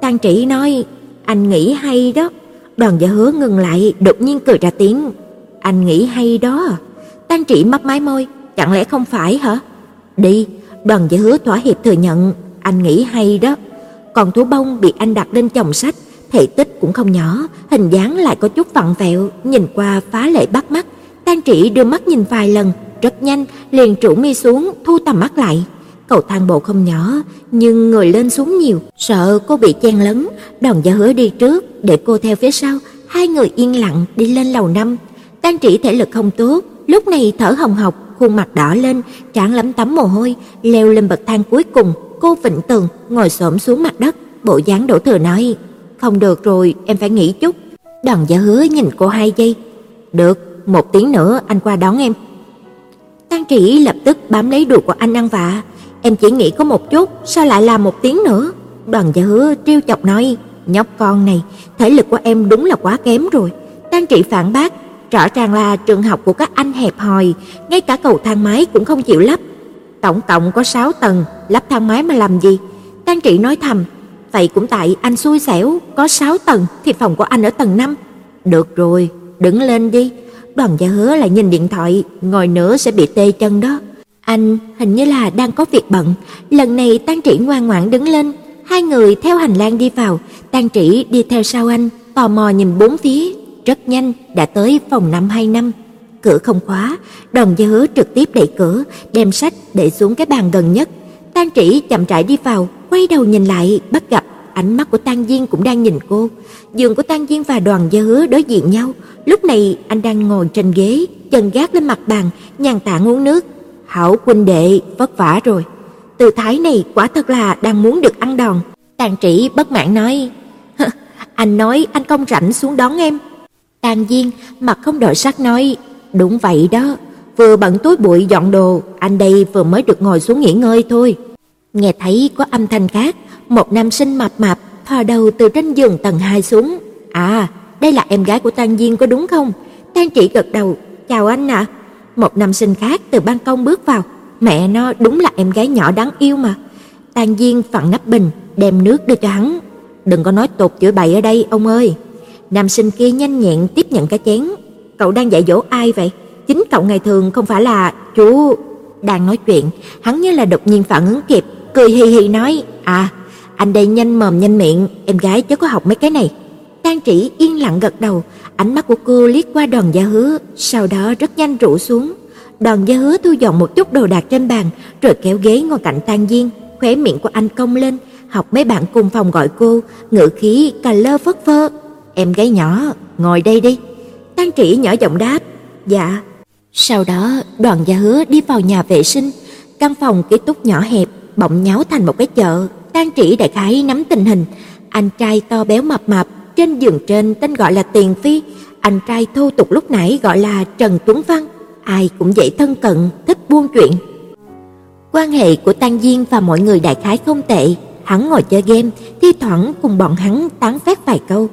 Speaker 1: Tang Trĩ nói, anh nghĩ hay đó. Đoàn Gia Hứa ngừng lại, đột nhiên cười ra tiếng, anh nghĩ hay đó. Tang Trĩ mấp máy môi, chẳng lẽ không phải hả? Đi, Đoàn Gia Hứa thỏa hiệp thừa nhận, anh nghĩ hay đó. Còn thú bông bị anh đặt lên chồng sách, thể tích cũng không nhỏ, hình dáng lại có chút vặn vẹo, nhìn qua phá lệ bắt mắt. Tang Trĩ đưa mắt nhìn vài lần, rất nhanh liền trụ mi xuống, thu tầm mắt lại. Cầu thang bộ không nhỏ, nhưng người lên xuống nhiều, sợ cô bị chen lấn, Đoàn Gia Hứa đi trước, để cô theo phía sau, hai người yên lặng đi lên lầu năm. Tang Trĩ thể lực không tốt, lúc này thở hồng hộc, khuôn mặt đỏ lên, trán lấm tấm mồ hôi, leo lên bậc thang cuối cùng, cô vịnh tường, ngồi xổm xuống mặt đất, bộ dáng đổ thừa nói: "Không được rồi, em phải nghỉ chút." Đoàn Gia Hứa nhìn cô hai giây, "Được, một tiếng nữa anh qua đón em." Tang Trĩ lập tức bám lấy đùi của anh ăn vạ, "Em chỉ nghĩ có một chút, sao lại làm một tiếng nữa?" Đoàn Gia Hứa trêu chọc nói, "Nhóc con này, thể lực của em đúng là quá kém rồi." Tang Trĩ phản bác, rõ ràng là trường học của các anh hẹp hòi, ngay cả cầu thang máy cũng không chịu lắp. Tổng cộng có 6 tầng, lắp thang máy mà làm gì? Tang Trị nói thầm, vậy cũng tại anh xui xẻo, có 6 tầng thì phòng của anh ở tầng 5. Được rồi, đứng lên đi. Đoàn Gia Hứa lại nhìn điện thoại, ngồi nữa sẽ bị tê chân đó. Anh hình như là đang có việc bận, lần này Tang Trĩ ngoan ngoãn đứng lên, hai người theo hành lang đi vào, Tang Trĩ đi theo sau anh, tò mò nhìn bốn phía, rất nhanh đã tới phòng 525. Cửa không khóa, Đoàn Gia Hứa trực tiếp đẩy cửa, đem sách để xuống cái bàn gần nhất. Tang Trĩ chậm rãi đi vào, quay đầu nhìn lại, bắt gặp ánh mắt của Tang Diên cũng đang nhìn cô. Giường của Tang Diên và Đoàn Gia Hứa đối diện nhau, lúc này anh đang ngồi trên ghế, chân gác lên mặt bàn, nhàn tạ uống nước. "Hảo huynh đệ, vất vả rồi." Từ thái này quả thật là đang muốn được ăn đòn. Tang Trĩ bất mãn nói: "Anh nói anh không rảnh xuống đón em." Tang Diên mặt không đổi sắc nói: Đúng vậy đó, vừa bận túi bụi dọn đồ, anh đây vừa mới được ngồi xuống nghỉ ngơi thôi. Nghe thấy có âm thanh khác, một nam sinh mập mạp thò đầu từ trên giường tầng 2 xuống. À, đây là em gái của Tang Diên có đúng không? Tang Chỉ gật đầu, "Chào anh ạ." Một nam sinh khác từ ban công bước vào, mẹ nó đúng là em gái nhỏ đáng yêu mà. Tang Diên phặn nắp bình, đem nước đưa cho hắn. "Đừng có nói tột chửi bậy ở đây ông ơi." Nam sinh kia nhanh nhẹn tiếp nhận cái chén, Cậu đang dạy dỗ ai vậy? Chính cậu ngày thường không phải là chú đang nói chuyện, hắn như là đột nhiên phản ứng kịp, cười hì hì nói: "À, anh đây nhanh mồm nhanh miệng, em gái chớ có học mấy cái này." Tang Trĩ yên lặng gật đầu, ánh mắt của cô liếc qua Đoàn Gia Hứa, sau đó rất nhanh rũ xuống. Đoàn Gia Hứa thu dọn một chút đồ đạc trên bàn, rồi kéo ghế ngồi cạnh Tang Diên, khóe miệng của anh cong lên, học mấy bạn cùng phòng gọi cô, ngữ khí cà lơ phất phơ, "Em gái nhỏ, ngồi đây đi." Tang Trĩ nhỏ giọng đáp, "Dạ." Sau đó, Đoàn Gia Hứa đi vào nhà vệ sinh, căn phòng ký túc nhỏ hẹp bỗng nháo thành một cái chợ. Tang Trĩ đại khái nắm tình hình, anh trai to béo mập mạp trên giường trên tên gọi là Tiền Phi, anh trai thô tục lúc nãy gọi là Trần Tuấn Văn, ai cũng dễ thân cận, thích buôn chuyện. Quan hệ của Tang Diên và mọi người đại khái không tệ, hắn ngồi chơi game, thi thoảng cùng bọn hắn tán phét vài câu.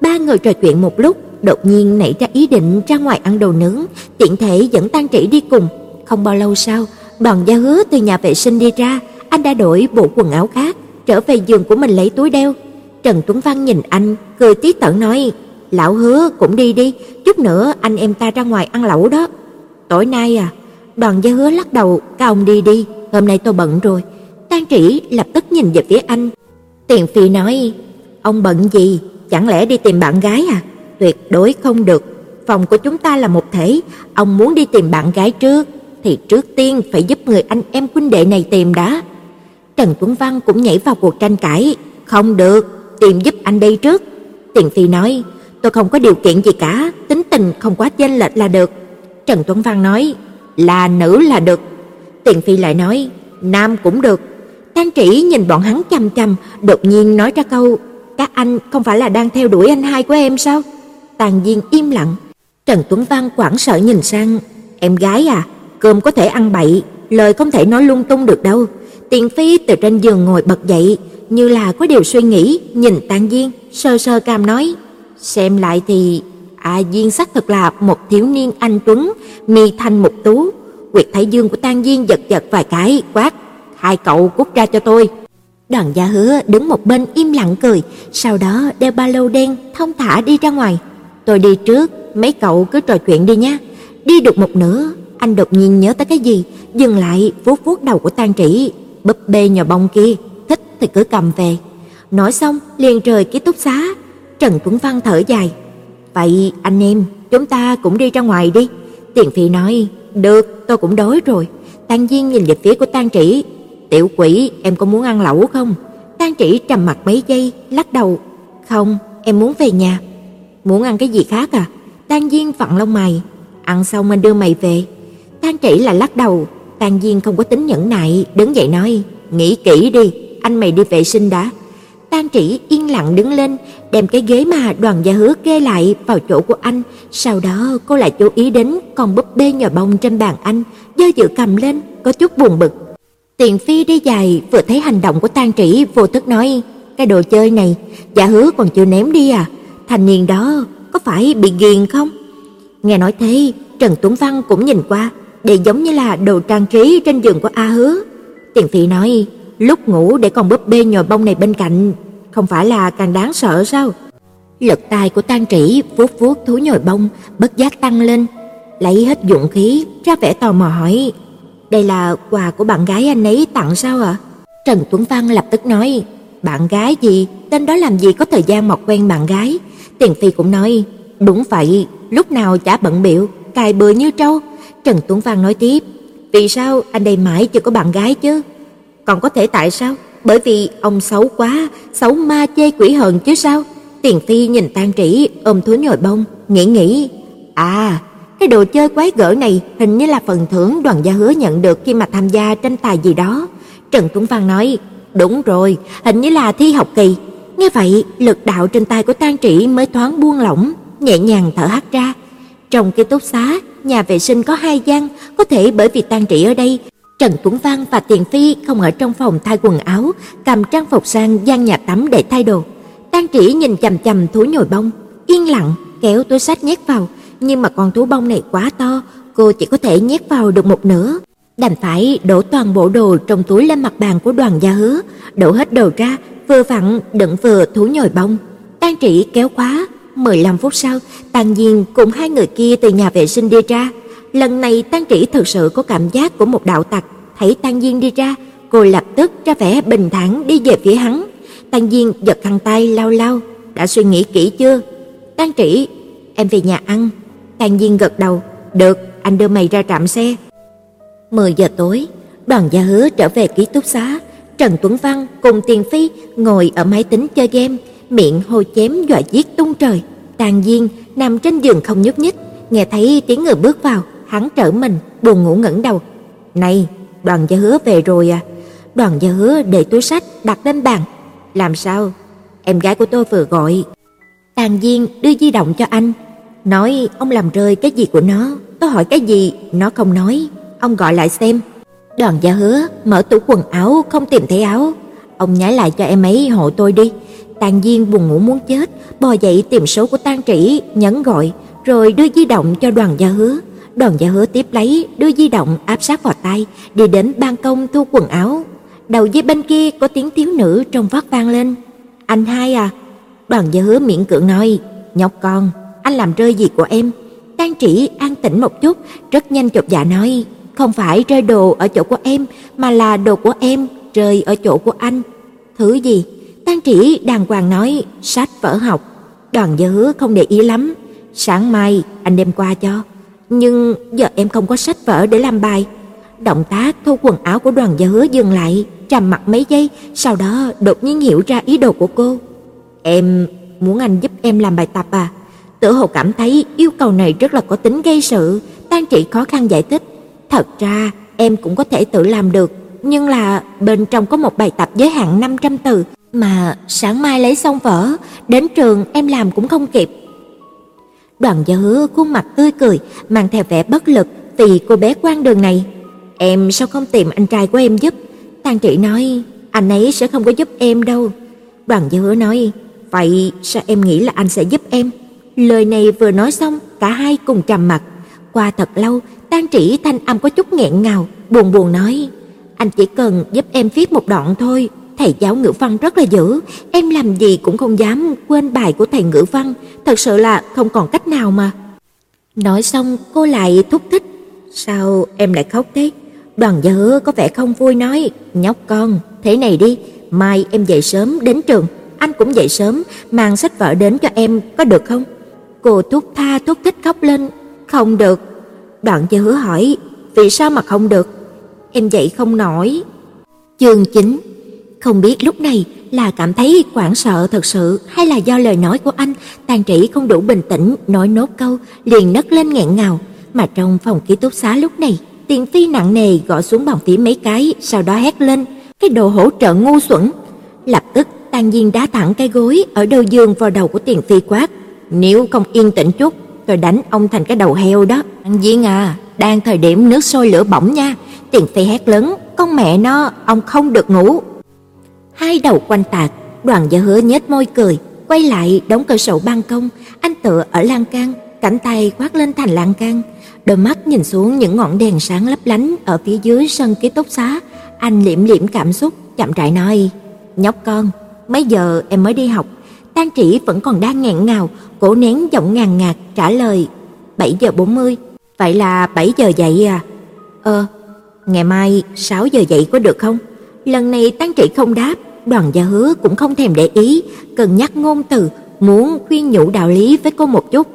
Speaker 1: Ba người trò chuyện một lúc, đột nhiên nảy ra ý định ra ngoài ăn đồ nướng, tiện thể dẫn Tang Trĩ đi cùng. Không bao lâu sau, Đoàn Gia Hứa từ nhà vệ sinh đi ra, anh đã đổi bộ quần áo khác, trở về giường của mình lấy túi đeo. Trần Tuấn Văn nhìn anh, cười tí tởn nói: "Lão Hứa cũng đi đi, chút nữa anh em ta ra ngoài ăn lẩu đó." "Tối nay à?" Đoàn Gia Hứa lắc đầu, "Các ông đi đi, hôm nay tôi bận rồi." Tang Trĩ lập tức nhìn về phía anh. Tiền Phi nói: "Ông bận gì? Chẳng lẽ đi tìm bạn gái à?" tuyệt đối không được. Phòng của chúng ta là một thể, ông muốn đi tìm bạn gái trước thì trước tiên phải giúp người anh em huynh đệ này tìm đã. Trần Tuấn Văn cũng nhảy vào cuộc tranh cãi, không được, tìm giúp anh đây trước. Tiền Phi nói, tôi không có điều kiện gì cả, tính tình không quá chênh lệch là được. Trần Tuấn Văn nói, là nữ là được. Tiền Phi lại nói, nam cũng được. Trang Trĩ nhìn bọn hắn chằm chằm, đột nhiên nói ra câu: "Các anh không phải là đang theo đuổi anh hai của em sao?" Tàn Diên im lặng. Trần Tuấn Văn hoảng sợ nhìn sang, "Em gái à, cơm có thể ăn bậy, lời không thể nói lung tung được đâu." Tiền Phi từ trên giường ngồi bật dậy, như là có điều suy nghĩ, nhìn Tang Diên, sơ sơ cam nói: "Xem lại thì A à, Diên xác thực là một thiếu niên anh tuấn, mi thanh mục tú." Quyệt Thái Dương của Tang Diên giật giật vài cái, quát: "Hai cậu cút ra cho tôi." Đoàn Gia Hứa đứng một bên im lặng cười, sau đó đeo ba lô đen thông thả đi ra ngoài. "Tôi đi trước, mấy cậu cứ trò chuyện đi nhé." Đi được một nửa, anh đột nhiên nhớ tới cái gì, dừng lại vuốt vuốt đầu của Tang Trĩ, búp bê nhỏ bông kia, thích thì cứ cầm về. Nói xong, liền rời ký túc xá. Trần Tuấn Văn thở dài, "Vậy anh em, chúng ta cũng đi ra ngoài đi." Tiền Phi nói, "Được, tôi cũng đói rồi." Tang Diên nhìn về phía của Tang Trĩ, "Tiểu quỷ, em có muốn ăn lẩu không?" Tang Trĩ trầm mặt mấy giây, lắc đầu, "Không, em muốn về nhà." "Muốn ăn cái gì khác à?" Tang Diên vặn lông mày, "Ăn xong anh đưa mày về." Tang Trĩ là lắc đầu, Tang Diên không có tính nhẫn nại, đứng dậy nói, "Nghĩ kỹ đi, anh mày đi vệ sinh đã." Tang Trĩ yên lặng đứng lên, đem cái ghế mà Đoàn Gia Hứa kê lại vào chỗ của anh, sau đó cô lại chú ý đến con búp bê nhỏ bông trên bàn anh, giơ dự cầm lên, có chút buồn bực. Tiền Phi đi dài, vừa thấy hành động của Tang Trĩ, vô thức nói: "Cái đồ chơi này, Gia Hứa còn chưa ném đi à? Thanh niên đó có phải bị ghiền không?" Nghe nói thế, Trần Tuấn Văn cũng nhìn qua, để giống như là đồ trang trí trên giường của A Hứa. Tiền Phi nói: "Lúc ngủ để con búp bê nhồi bông này bên cạnh, không phải là càng đáng sợ sao?" Lực tài của Tang Trĩ vuốt vuốt thú nhồi bông, bất giác tăng lên, lấy hết dũng khí, ra vẻ tò mò hỏi: "Đây là quà của bạn gái anh ấy tặng sao ạ?" Trần Tuấn Văn lập tức nói: "Bạn gái gì? Tên đó làm gì có thời gian mọc quen bạn gái?" Tiền Phi cũng nói: "Đúng vậy, lúc nào chả bận biểu, cài bừa như trâu." Trần Tuấn Văn nói tiếp: "Vì sao anh đây mãi chưa có bạn gái chứ?" Còn có thể tại sao? Bởi vì ông xấu quá, xấu ma chê quỷ hận chứ sao? Tiền Phi nhìn Tang Trĩ ôm thú nhồi bông, nghĩ nghĩ, à, cái đồ chơi quái gở này hình như là phần thưởng Đoàn Gia Hứa nhận được khi mà tham gia tranh tài gì đó. Trần Tuấn Văn nói, đúng rồi, hình như là thi học kỳ. Nghe vậy, lực đạo trên tay của Tang Trĩ mới thoáng buông lỏng, nhẹ nhàng thở hắt ra. Trong ký túc xá, nhà vệ sinh có hai gian, có thể bởi vì Tang Trĩ ở đây Trần Tuấn Văn và Tiền Phi không ở trong phòng thay quần áo, cầm trang phục sang gian nhà tắm để thay đồ. Tang Trĩ nhìn chằm chằm thú nhồi bông, yên lặng kéo túi sách nhét vào, nhưng mà con thú bông này quá to, cô chỉ có thể nhét vào được một nửa. Đành phải đổ toàn bộ đồ trong túi lên mặt bàn của Đoàn Gia Hứa, đổ hết đồ ra, vừa vặn đựng vừa thú nhồi bông. Tang Trĩ kéo khóa, 15 phút sau, Tang Diên cùng hai người kia từ nhà vệ sinh đi ra. Lần này Tang Trĩ thực sự có cảm giác của một đạo tặc, thấy Tang Diên đi ra, cô lập tức ra vẻ bình thản đi về phía hắn. Tang Diên giật khăn tay lau lau, đã suy nghĩ kỹ chưa? Tang Trĩ, em về nhà ăn. Tang Diên gật đầu, được, anh đưa mày ra trạm xe. 10 giờ tối, Đoàn Gia Hứa trở về ký túc xá, Trần Tuấn Văn cùng Tiền Phi ngồi ở máy tính chơi game, miệng hô chém dọa giết tung trời. Tàn Diên nằm trên giường không nhúc nhích, nghe thấy tiếng người bước vào, hắn trở mình, buồn ngủ ngẩng đầu. "Này, Đoàn Gia Hứa về rồi à?" Đoàn Gia Hứa để túi sách đặt lên bàn. "Làm sao? Em gái của tôi vừa gọi." Tàn Diên đưa di động cho anh, nói ông làm rơi cái gì của nó, tôi hỏi cái gì, nó không nói, ông gọi lại xem. Đoàn Gia Hứa mở tủ quần áo không tìm thấy áo, ông nhái lại cho em ấy hộ tôi đi. Tàn Diên buồn ngủ muốn chết, bò dậy tìm số của Tang Trĩ, nhấn gọi, rồi đưa di động cho Đoàn Gia Hứa. Đoàn Gia Hứa tiếp lấy, đưa di động áp sát vào tay, đi đến ban công thu quần áo. Đầu dây bên kia có tiếng thiếu nữ trong vắt vang lên. "Anh hai à?" Đoàn Gia Hứa miễn cưỡng nói, "Nhóc con, anh làm rơi gì của em?" Tang Trĩ an tĩnh một chút, rất nhanh chột dạ nói, "Không phải rơi đồ ở chỗ của em, mà là đồ của em rơi ở chỗ của anh." "Thứ gì?" Tang Trĩ đàng hoàng nói, "Sách vở học." Đoàn Gia Hứa không để ý lắm, "Sáng mai anh đem qua cho." Nhưng giờ em không có sách vở để làm bài. Động tác thu quần áo của Đoàn Gia Hứa dừng lại, trầm mặc mấy giây, sau đó đột nhiên hiểu ra ý đồ của cô. "Em muốn anh giúp em làm bài tập à?" Tử Hồ cảm thấy yêu cầu này rất là có tính gây sự, Tang Trị khó khăn giải thích, "Thật ra em cũng có thể tự làm được." nhưng là bên trong có một bài tập giới hạn 500 từ, mà sáng mai lấy xong vở, đến trường em làm cũng không kịp. Đoàn Gia Hứa khuôn mặt tươi cười, mang theo vẻ bất lực vì cô bé quan đường này. Em sao không tìm anh trai của em giúp? Tang Trị nói, anh ấy sẽ không có giúp em đâu. Đoàn Gia Hứa nói, vậy sao em nghĩ là anh sẽ giúp em? Lời này vừa nói xong, cả hai cùng trầm mặt. Qua thật lâu, Tang Trị thanh âm có chút nghẹn ngào, buồn buồn nói: "Anh chỉ cần giúp em viết một đoạn thôi, thầy giáo ngữ văn rất là dữ, em làm gì cũng không dám quên bài của thầy ngữ văn, thật sự là không còn cách nào mà." Nói xong, cô lại thúc thích: "Sao em lại khóc thế?" Đoàn Gia Hứa có vẻ không vui nói: "Nhóc con, thế này đi, mai em dậy sớm đến trường, anh cũng dậy sớm, mang sách vở đến cho em có được không?" Cô thúc tha thúc thích khóc lên, "Không được." Đoạn Gia Hứa hỏi, "Vì sao mà không được?" "Em dậy không nổi." Chương 9 không biết lúc này là cảm thấy hoảng sợ thật sự hay là do lời nói của anh, Tàn Trĩ không đủ bình tĩnh nói nốt câu, liền nấc lên nghẹn ngào, mà trong phòng ký túc xá lúc này, Tiền Phi nặng nề gõ xuống bàn phím mấy cái, sau đó hét lên, "Cái đồ hỗ trợ ngu xuẩn!" Lập tức Tàn Diên đá thẳng cái gối ở đầu giường vào đầu của Tiền Phi quát, "Nếu không yên tĩnh chút, tôi đánh ông thành cái đầu heo đó." Tàn Diên à, đang thời điểm nước sôi lửa bỏng nha. Tiền Phi hét lớn, "Con mẹ nó, ông không được ngủ." Hai đầu quanh tạc, Đoàn Gia Hứa nhếch môi cười, quay lại đóng cửa sổ ban công, anh tựa ở lan can, cánh tay khoác lên thành lan can, đôi mắt nhìn xuống những ngọn đèn sáng lấp lánh ở phía dưới sân ký túc xá, anh liệm liệm cảm xúc, chậm rãi nói: "Nhóc con, mấy giờ em mới đi học?" Tang Trĩ vẫn còn đang nghẹn ngào, cố nén giọng ngàn ngạt trả lời: "7 giờ 40." "Vậy là 7 giờ dậy à?" "Ờ, ngày mai 6 giờ dậy có được không?" Lần này Tang Trị không đáp, Đoàn Gia Hứa cũng không thèm để ý, cần nhắc ngôn từ, muốn khuyên nhủ đạo lý với cô một chút.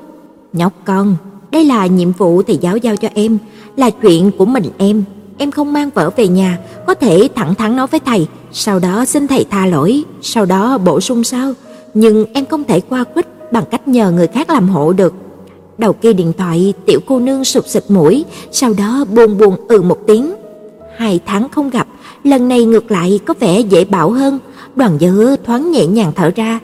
Speaker 1: "Nhóc con, đây là nhiệm vụ thầy giáo giao cho em, là chuyện của mình em, em không mang vở về nhà, có thể thẳng thắn nói với thầy, sau đó xin thầy tha lỗi, sau đó bổ sung sau, nhưng em không thể qua quýt bằng cách nhờ người khác làm hộ được." Đầu kia điện thoại, tiểu cô nương sụp sịt mũi, sau đó buồn buồn ừ một tiếng. Hai tháng không gặp, lần này ngược lại có vẻ dễ bảo hơn, Đoàn Gia Hứa thoáng nhẹ nhàng thở ra.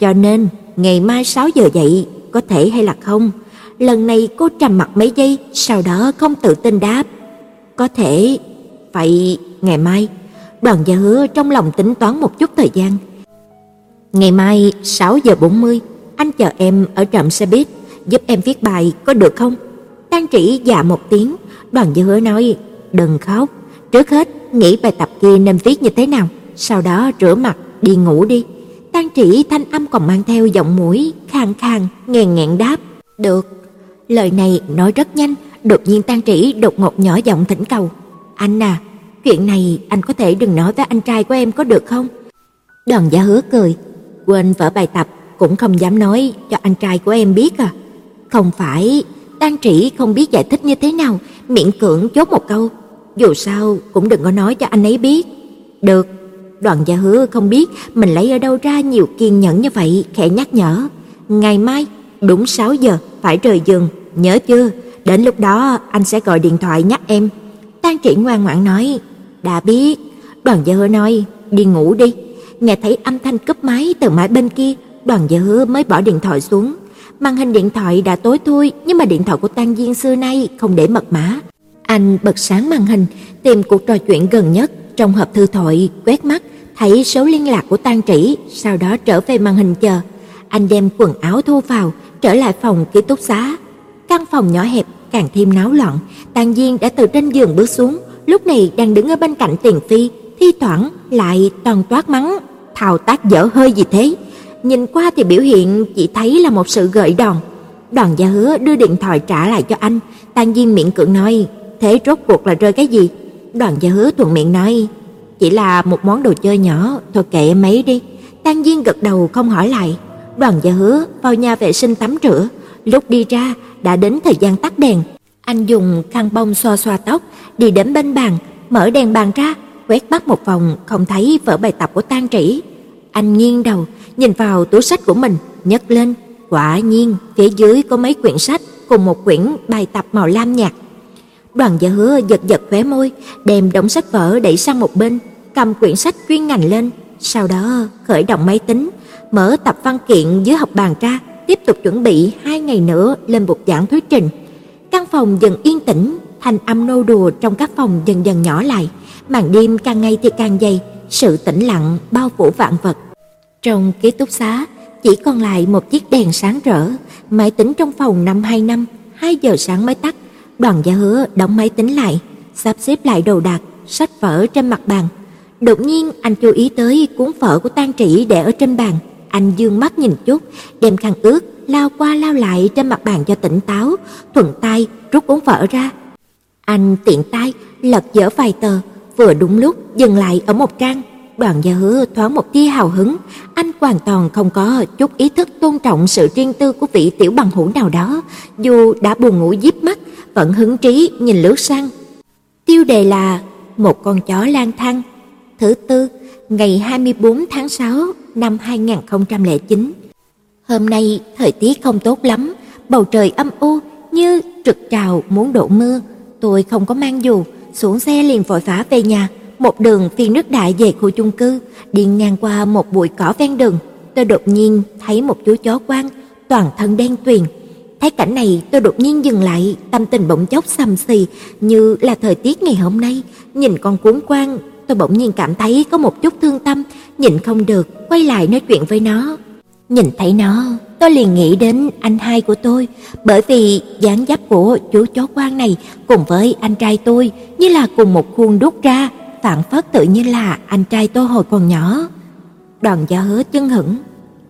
Speaker 1: Cho nên, ngày mai 6 giờ dậy, có thể hay là không? Lần này cô trầm mặc mấy giây, sau đó không tự tin đáp. Có thể, vậy ngày mai. Đoàn Gia Hứa trong lòng tính toán một chút thời gian. Ngày mai 6 giờ 40, anh chờ em ở trạm xe buýt, giúp em viết bài có được không? Tang Trĩ dạ một tiếng, Đoàn Gia Hứa nói, đừng khóc, trước hết nghĩ bài tập kia nên viết như thế nào, sau đó rửa mặt đi ngủ đi. Tang Trĩ thanh âm còn mang theo giọng mũi khàn khàn, nghẹn nghẹn đáp, "Được." Lời này nói rất nhanh, đột nhiên Tang Trĩ đột ngột nhỏ giọng thỉnh cầu, "Anh à, chuyện này anh có thể đừng nói với anh trai của em có được không?" Đoàn Gia Hứa cười, quên vở bài tập cũng không dám nói cho anh trai của em biết à. Không phải, Tang Trĩ không biết giải thích như thế nào, miệng cưỡng chốt một câu, dù sao cũng đừng có nói cho anh ấy biết. Được, Đoàn Gia Hứa không biết mình lấy ở đâu ra nhiều kiên nhẫn như vậy, khẽ nhắc nhở, ngày mai đúng 6 giờ phải rời giường, nhớ chưa? Đến lúc đó anh sẽ gọi điện thoại nhắc em. Tang triển ngoan ngoãn nói, đã biết. Đoàn Gia Hứa nói, đi ngủ đi. Nghe thấy âm thanh cúp máy từ mãi bên kia, Đoàn Gia Hứa mới bỏ điện thoại xuống. Màn hình điện thoại đã tối thui, nhưng mà điện thoại của Tang Diên xưa nay không để mật mã. Anh bật sáng màn hình, tìm cuộc trò chuyện gần nhất trong hộp thư thoại, quét mắt, thấy số liên lạc của Tang Trĩ, sau đó trở về màn hình chờ. Anh đem quần áo thu vào, trở lại phòng ký túc xá. Căn phòng nhỏ hẹp càng thêm náo loạn, Tang Diên đã từ trên giường bước xuống, lúc này đang đứng ở bên cạnh Tiền Phi, thi thoảng lại toàn toát mắng, thao tác dở hơi gì thế? Nhìn qua thì biểu hiện chỉ thấy là một sự gợi đòn. Đoàn Gia Hứa đưa điện thoại trả lại cho anh, Tang Diên miệng cưỡng nói, thế rốt cuộc là rơi cái gì? Đoàn Gia Hứa thuận miệng nói, chỉ là một món đồ chơi nhỏ, thôi kệ em ấy đi. Tang Diên gật đầu không hỏi lại. Đoàn Gia Hứa vào nhà vệ sinh tắm rửa, lúc đi ra đã đến thời gian tắt đèn. Anh dùng khăn bông xoa xoa tóc, đi đến bên bàn, mở đèn bàn ra, quét bắt một vòng không thấy vở bài tập của Tang Trĩ. Anh nghiêng đầu, nhìn vào túi sách của mình, nhấc lên, quả nhiên phía dưới có mấy quyển sách cùng một quyển bài tập màu lam nhạt. Đoàn Gia Hứa giật giật khóe môi, đem đống sách vở đẩy sang một bên, cầm quyển sách chuyên ngành lên, sau đó khởi động máy tính, mở tập văn kiện dưới học bàn ra, tiếp tục chuẩn bị hai ngày nữa lên bục giảng thuyết trình. Căn phòng dần yên tĩnh, thanh âm nô đùa trong các phòng dần dần nhỏ lại, màn đêm càng ngày thì càng dày, sự tĩnh lặng bao phủ vạn vật. Trong ký túc xá, chỉ còn lại một chiếc đèn sáng rỡ, máy tính trong phòng năm hai năm, 2 giờ sáng mới tắt. Đoàn Gia Hứa đóng máy tính lại, sắp xếp lại đồ đạc, sách vở trên mặt bàn. Đột nhiên anh chú ý tới cuốn vở của Tang Trĩ để ở trên bàn, anh dương mắt nhìn chút, đem khăn ướt lao qua lao lại trên mặt bàn cho tỉnh táo, thuận tay rút cuốn vở ra. Anh tiện tay lật dở vài tờ, vừa đúng lúc dừng lại ở một trang. Đoàn Gia Hứa thoáng một tia hào hứng, anh hoàn toàn không có chút ý thức tôn trọng sự riêng tư của vị tiểu bằng hữu nào đó, dù đã buồn ngủ díp mắt, vẫn hứng trí nhìn lướt sang. Tiêu đề là một con chó lang thang. Thứ tư, ngày 24 tháng 6 năm 2009. Hôm nay thời tiết không tốt lắm, bầu trời âm u như trực trào muốn đổ mưa. Tôi không có mang dù, xuống xe liền vội vã về nhà, một đường phiên nước đại về khu chung cư, đi ngang qua một bụi cỏ ven đường, tôi đột nhiên thấy một chú chó quang toàn thân đen tuyền. Thấy cảnh này, tôi đột nhiên dừng lại, tâm tình bỗng chốc xăm xì như là thời tiết ngày hôm nay, nhìn con cuốn quang, tôi bỗng nhiên cảm thấy có một chút thương tâm, nhìn không được, quay lại nói chuyện với nó. Nhìn thấy nó, tôi liền nghĩ đến anh hai của tôi, bởi vì dáng dấp của chú chó quang này cùng với anh trai tôi như là cùng một khuôn đúc ra, phản phất tự như là anh trai tôi hồi còn nhỏ. Đoàn Gia Hứa chân hững,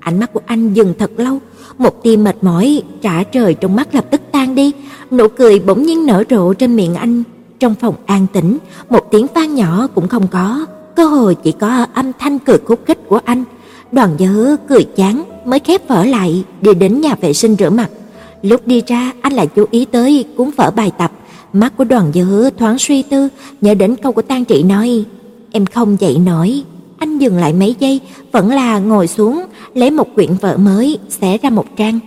Speaker 1: ánh mắt của anh dừng thật lâu, một tia mệt mỏi trả trời trong mắt lập tức tan đi, nụ cười bỗng nhiên nở rộ trên miệng anh. Trong phòng an tĩnh, một tiếng vang nhỏ cũng không có, cơ hồ chỉ có âm thanh cười khúc khích của anh. Đoàn Dư cười chán mới khép vở lại, đi đến nhà vệ sinh rửa mặt. Lúc đi ra, anh lại chú ý tới cuốn vở bài tập, mắt của Đoàn Dư thoáng suy tư, nhớ đến câu của Tang Trị nói: "Em không dậy nổi." Anh dừng lại mấy giây, vẫn là ngồi xuống, lấy một quyển vở mới, xé ra một trang.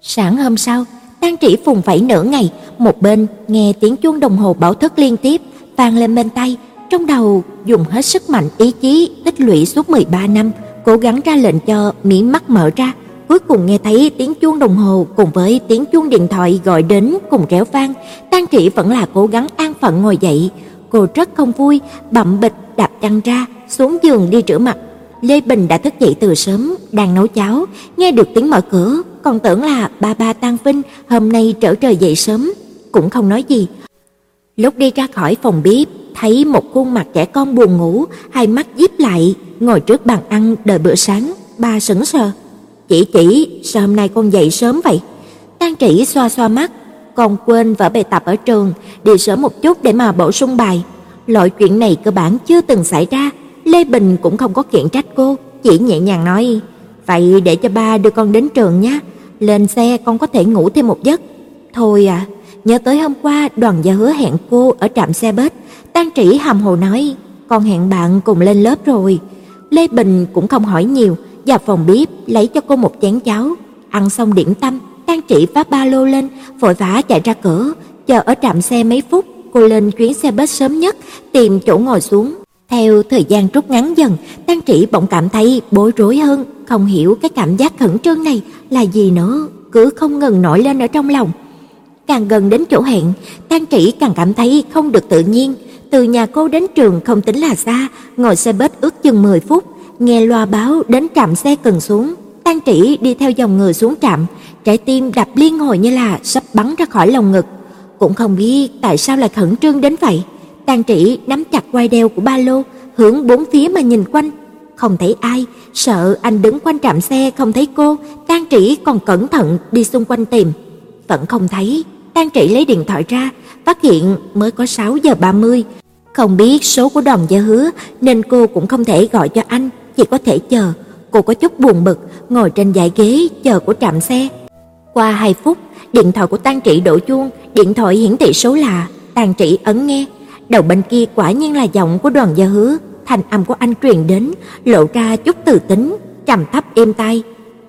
Speaker 1: Sáng hôm sau, Tang Trị phùng vẫy nửa ngày, một bên nghe tiếng chuông đồng hồ báo thức liên tiếp vang lên bên tay, trong đầu dùng hết sức mạnh ý chí tích lũy suốt 13 năm, cố gắng ra lệnh cho mí mắt mở ra, cuối cùng nghe thấy tiếng chuông đồng hồ cùng với tiếng chuông điện thoại gọi đến cùng réo vang, Tang Trị vẫn là cố gắng an phận ngồi dậy. Cô rất không vui, bậm bịch đạp chăn ra, xuống giường đi rửa mặt. Lê Bình đã thức dậy từ sớm, đang nấu cháo, nghe được tiếng mở cửa, còn tưởng là ba ba Tang Vinh hôm nay trở trời dậy sớm, cũng không nói gì. Lúc đi ra khỏi phòng bếp, thấy một khuôn mặt trẻ con buồn ngủ, hai mắt díp lại, ngồi trước bàn ăn đợi bữa sáng, ba sững sờ. "Chị chỉ, sao hôm nay con dậy sớm vậy?" Tang chỉ xoa xoa mắt, "Con quên vở bài tập ở trường, đi sớm một chút để mà bổ sung bài." Loại chuyện này cơ bản chưa từng xảy ra, Lê Bình cũng không có kiện trách cô, chỉ nhẹ nhàng nói: "Vậy để cho ba đưa con đến trường nhé, lên xe con có thể ngủ thêm một giấc." "Thôi à." Nhớ tới hôm qua đoàn gia hứa hẹn cô ở trạm xe bus, Tang Trĩ hàm hồ nói: "Con hẹn bạn cùng lên lớp rồi." Lê Bình cũng không hỏi nhiều, vào phòng bếp lấy cho cô một chén cháo, ăn xong điểm tâm, Tang Trĩ vác ba lô lên, vội vã chạy ra cửa, chờ ở trạm xe mấy phút, cô lên chuyến xe bus sớm nhất, tìm chỗ ngồi xuống. Theo thời gian rút ngắn dần, Tang Trĩ bỗng cảm thấy bối rối hơn, không hiểu cái cảm giác khẩn trương này là gì nữa, cứ không ngừng nổi lên ở trong lòng. Càng gần đến chỗ hẹn, Tang Trĩ càng cảm thấy không được tự nhiên. Từ nhà cô đến trường không tính là xa, ngồi xe bus ước chừng 10 phút, nghe loa báo đến trạm xe cần xuống. Tang Trĩ đi theo dòng người xuống trạm, trái tim đập liên hồi như là sắp bắn ra khỏi lồng ngực. Cũng không biết tại sao lại khẩn trương đến vậy. Tang Trĩ nắm chặt quai đeo của ba lô, hướng bốn phía mà nhìn quanh, không thấy ai, sợ anh đứng quanh trạm xe không thấy cô, Tang Trĩ còn cẩn thận đi xung quanh tìm, vẫn không thấy. Tang Trĩ lấy điện thoại ra, phát hiện mới có 6 giờ 30. Không biết số của Đoàn Gia Hứa nên cô cũng không thể gọi cho anh, chỉ có thể chờ. Cô có chút buồn bực, ngồi trên dãy ghế chờ của trạm xe. Qua 2 phút, điện thoại của Tang Trĩ đổ chuông, điện thoại hiển thị số lạ Tang Trĩ ấn nghe. Đầu bên kia quả nhiên là giọng của Đoàn Gia Hứa, thanh âm của anh truyền đến, lộ ra chút từ tính, trầm thấp êm tai.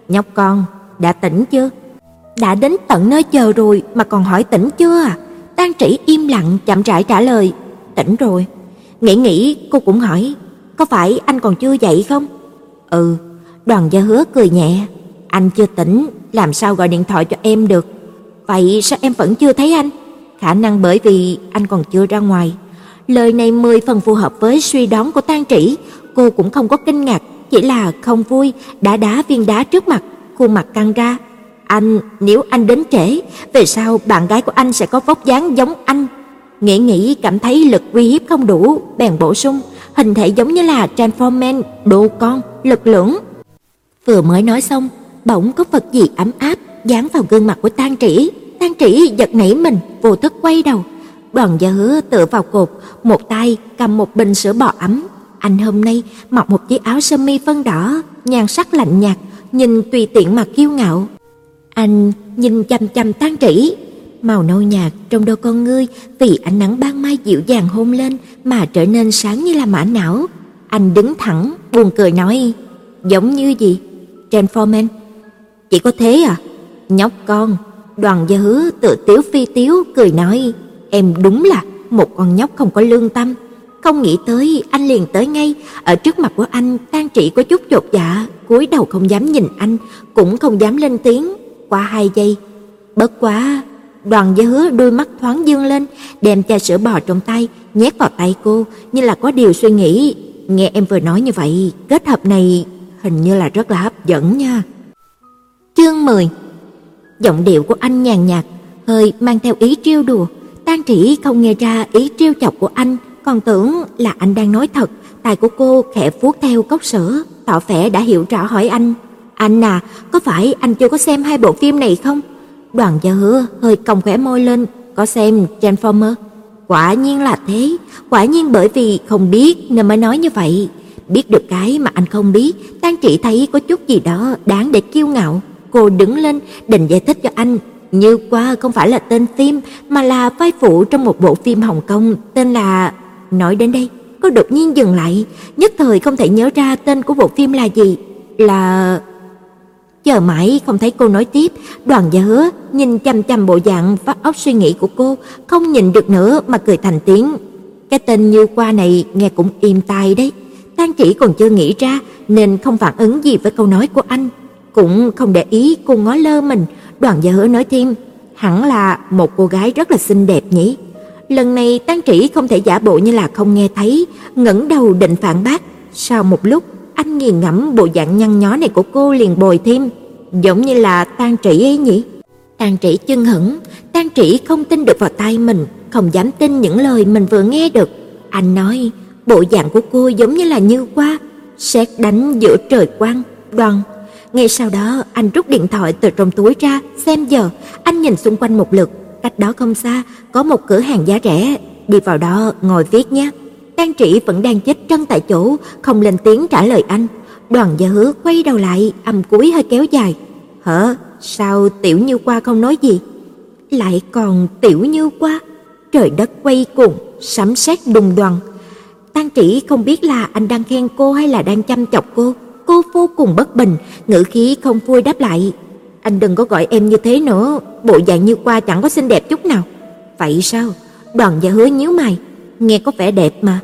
Speaker 1: "Nhóc con, đã tỉnh chưa?" "Đã đến tận nơi chờ rồi mà còn hỏi tỉnh chưa à?" Tang Trĩ im lặng chậm rãi trả lời, "Tỉnh rồi." Nghĩ nghĩ cô cũng hỏi, "Có phải anh còn chưa dậy không?" "Ừ." Đoàn Gia Hứa cười nhẹ, "Anh chưa tỉnh, làm sao gọi điện thoại cho em được?" "Vậy sao em vẫn chưa thấy anh?" "Khả năng bởi vì anh còn chưa ra ngoài." Lời này mười phần phù hợp với suy đoán của Tang Trĩ, cô cũng không có kinh ngạc, chỉ là không vui, đã đá viên đá trước mặt, khuôn mặt căng ra. Anh, nếu anh đến trễ, về sau bạn gái của anh sẽ có vóc dáng giống anh. Nghĩ nghĩ cảm thấy lực uy hiếp không đủ, bèn bổ sung, hình thể giống như là Transformer, đồ con, lực lưỡng. Vừa mới nói xong, bỗng có vật gì ấm áp dán vào gương mặt của Tang Trĩ. Tang Trĩ giật nảy mình, vô thức quay đầu. Đoàn Gia Hứa tựa vào cột, một tay cầm một bình sữa bò ấm. Anh hôm nay mặc một chiếc áo sơ mi phân đỏ, nhan sắc lạnh nhạt, nhìn tùy tiện mà kiêu ngạo. Anh nhìn chằm chằm Tang Trĩ, màu nâu nhạt trong đôi con ngươi vì ánh nắng ban mai dịu dàng hôn lên mà trở nên sáng như là mã não. Anh đứng thẳng, buồn cười nói, giống như gì? Transformer. Chỉ có thế à? Nhóc con, đoàn gia hứa tự tiếu phi tiếu cười nói, em đúng là một con nhóc không có lương tâm. Không nghĩ tới anh liền tới ngay, ở trước mặt của anh, Tang Trị có chút chột dạ, cúi đầu không dám nhìn anh, cũng không dám lên tiếng. Qua hai giây, bất quá, Đoàn Gia Hứa đôi mắt thoáng dương lên, đem chai sữa bò trong tay nhét vào tay cô, như là có điều suy nghĩ. Nghe em vừa nói như vậy, kết hợp này hình như là rất là hấp dẫn nha. Chương 10. Giọng điệu của anh nhàn nhạt, hơi mang theo ý trêu đùa. Tang Trĩ không nghe ra ý trêu chọc của anh, còn tưởng là anh đang nói thật. tay của cô khẽ vuốt theo cốc sữa, tỏ vẻ đã hiểu rõ hỏi anh, "Anh à, có phải anh chưa có xem hai bộ phim này không?" Đoàn Gia Hứa hơi cong khóe môi lên, "Có xem Transformer?" Quả nhiên là thế, quả nhiên bởi vì không biết nên mới nói như vậy. Biết được cái mà anh không biết, Tang Trị thấy có chút gì đó đáng để kiêu ngạo. Cô đứng lên định giải thích cho anh, như qua không phải là tên phim mà là vai phụ trong một bộ phim Hồng Kông tên là Nói đến đây, cô đột nhiên dừng lại, nhất thời không thể nhớ ra tên của bộ phim là gì, là Chờ mãi không thấy cô nói tiếp, Đoàn Gia Hứa nhìn chằm chằm bộ dạng phát óc suy nghĩ của cô, không nhìn được nữa mà cười thành tiếng. Cái tên Như Qua này nghe cũng im tai đấy. Tang Chỉ còn chưa nghĩ ra nên không phản ứng gì với câu nói của anh, cũng không để ý cô ngó lơ mình, Đoàn Gia Hứa nói thêm, hẳn là một cô gái rất là xinh đẹp nhỉ. Lần này Tang Trĩ không thể giả bộ như là không nghe thấy, ngẩng đầu định phản bác. Sau một lúc, anh nghiền ngẫm bộ dạng nhăn nhó này của cô liền bồi thêm, giống như là Tang Trĩ ấy nhỉ. Tang Trĩ chân hững, Tang Trĩ không tin được vào tai mình, không dám tin những lời mình vừa nghe được. Anh nói, bộ dạng của cô giống như là như qua, sét đánh giữa trời quang, đoàn ngay sau đó, anh rút điện thoại từ trong túi ra, xem giờ, anh nhìn xung quanh một lượt, cách đó không xa có một cửa hàng giá rẻ, đi vào đó ngồi viết nhé. Tang Trĩ vẫn đang chết chân tại chỗ, không lên tiếng trả lời anh. Đoàn Gia Hứa quay đầu lại, âm cuối hơi kéo dài. "Hả? Sao Tiểu Như Qua không nói gì?" Lại còn Tiểu Như Qua? Trời đất quay cuồng, sấm sét đùng đoàng. Tang Trĩ không biết là anh đang khen cô hay là đang chăm chọc cô. Cô vô cùng bất bình, ngữ khí không vui đáp lại. "Anh đừng có gọi em như thế nữa, bộ dạng Như Qua chẳng có xinh đẹp chút nào." "Vậy sao?" Đoàn Gia Hứa nhíu mày, nghe có vẻ đẹp mà.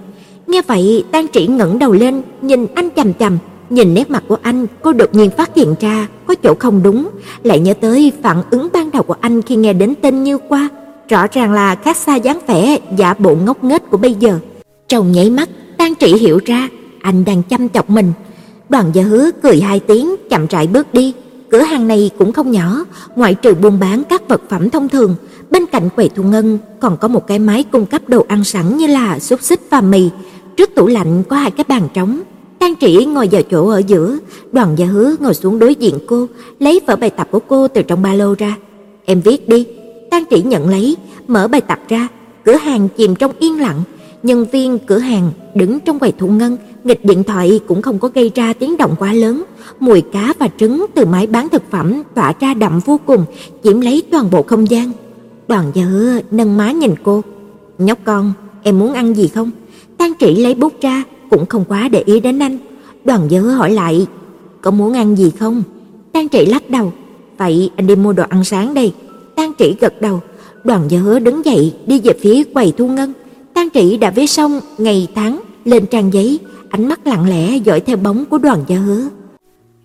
Speaker 1: Nghe vậy, Tang Trĩ ngẩng đầu lên, nhìn anh chằm chằm, nhìn nét mặt của anh, cô đột nhiên phát hiện ra có chỗ không đúng, lại nhớ tới phản ứng ban đầu của anh khi nghe đến tên Như Qua, rõ ràng là khác xa dáng vẻ giả bộ ngốc nghếch của bây giờ. Trong nháy mắt, Tang Trĩ hiểu ra, anh đang chăm chọc mình. Đoàn Gia Hứa cười hai tiếng, chậm rãi bước đi. Cửa hàng này cũng không nhỏ, ngoại trừ buôn bán các vật phẩm thông thường, bên cạnh quầy thu ngân còn có một cái máy cung cấp đồ ăn sẵn như là xúc xích và mì. Trước tủ lạnh có hai cái bàn trống. Trang Trĩ ngồi vào chỗ ở giữa, Đoàn Gia Hứa ngồi xuống đối diện cô, lấy vở bài tập của cô từ trong ba lô ra. "Em viết đi." Trang Trĩ nhận lấy, mở bài tập ra, cửa hàng chìm trong yên lặng, nhân viên cửa hàng đứng trong quầy thu ngân, nghịch điện thoại cũng không có gây ra tiếng động quá lớn. Mùi cá và trứng từ máy bán thực phẩm tỏa ra đậm vô cùng, chiếm lấy toàn bộ không gian. Đoàn Dư nâng má nhìn cô. "Nhóc con, em muốn ăn gì không?" Tang Trĩ lấy bút ra, cũng không quá để ý đến anh. Đoàn Dư hỏi lại, "Có muốn ăn gì không?" Tang Trĩ lắc đầu, "Vậy anh đi mua đồ ăn sáng đây." Tang Trĩ gật đầu, Đoàn Dư đứng dậy đi về phía quầy thu ngân. Tang Trị đã viết xong ngày tháng lên trang giấy, ánh mắt lặng lẽ dõi theo bóng của Đoàn Gia Hứa.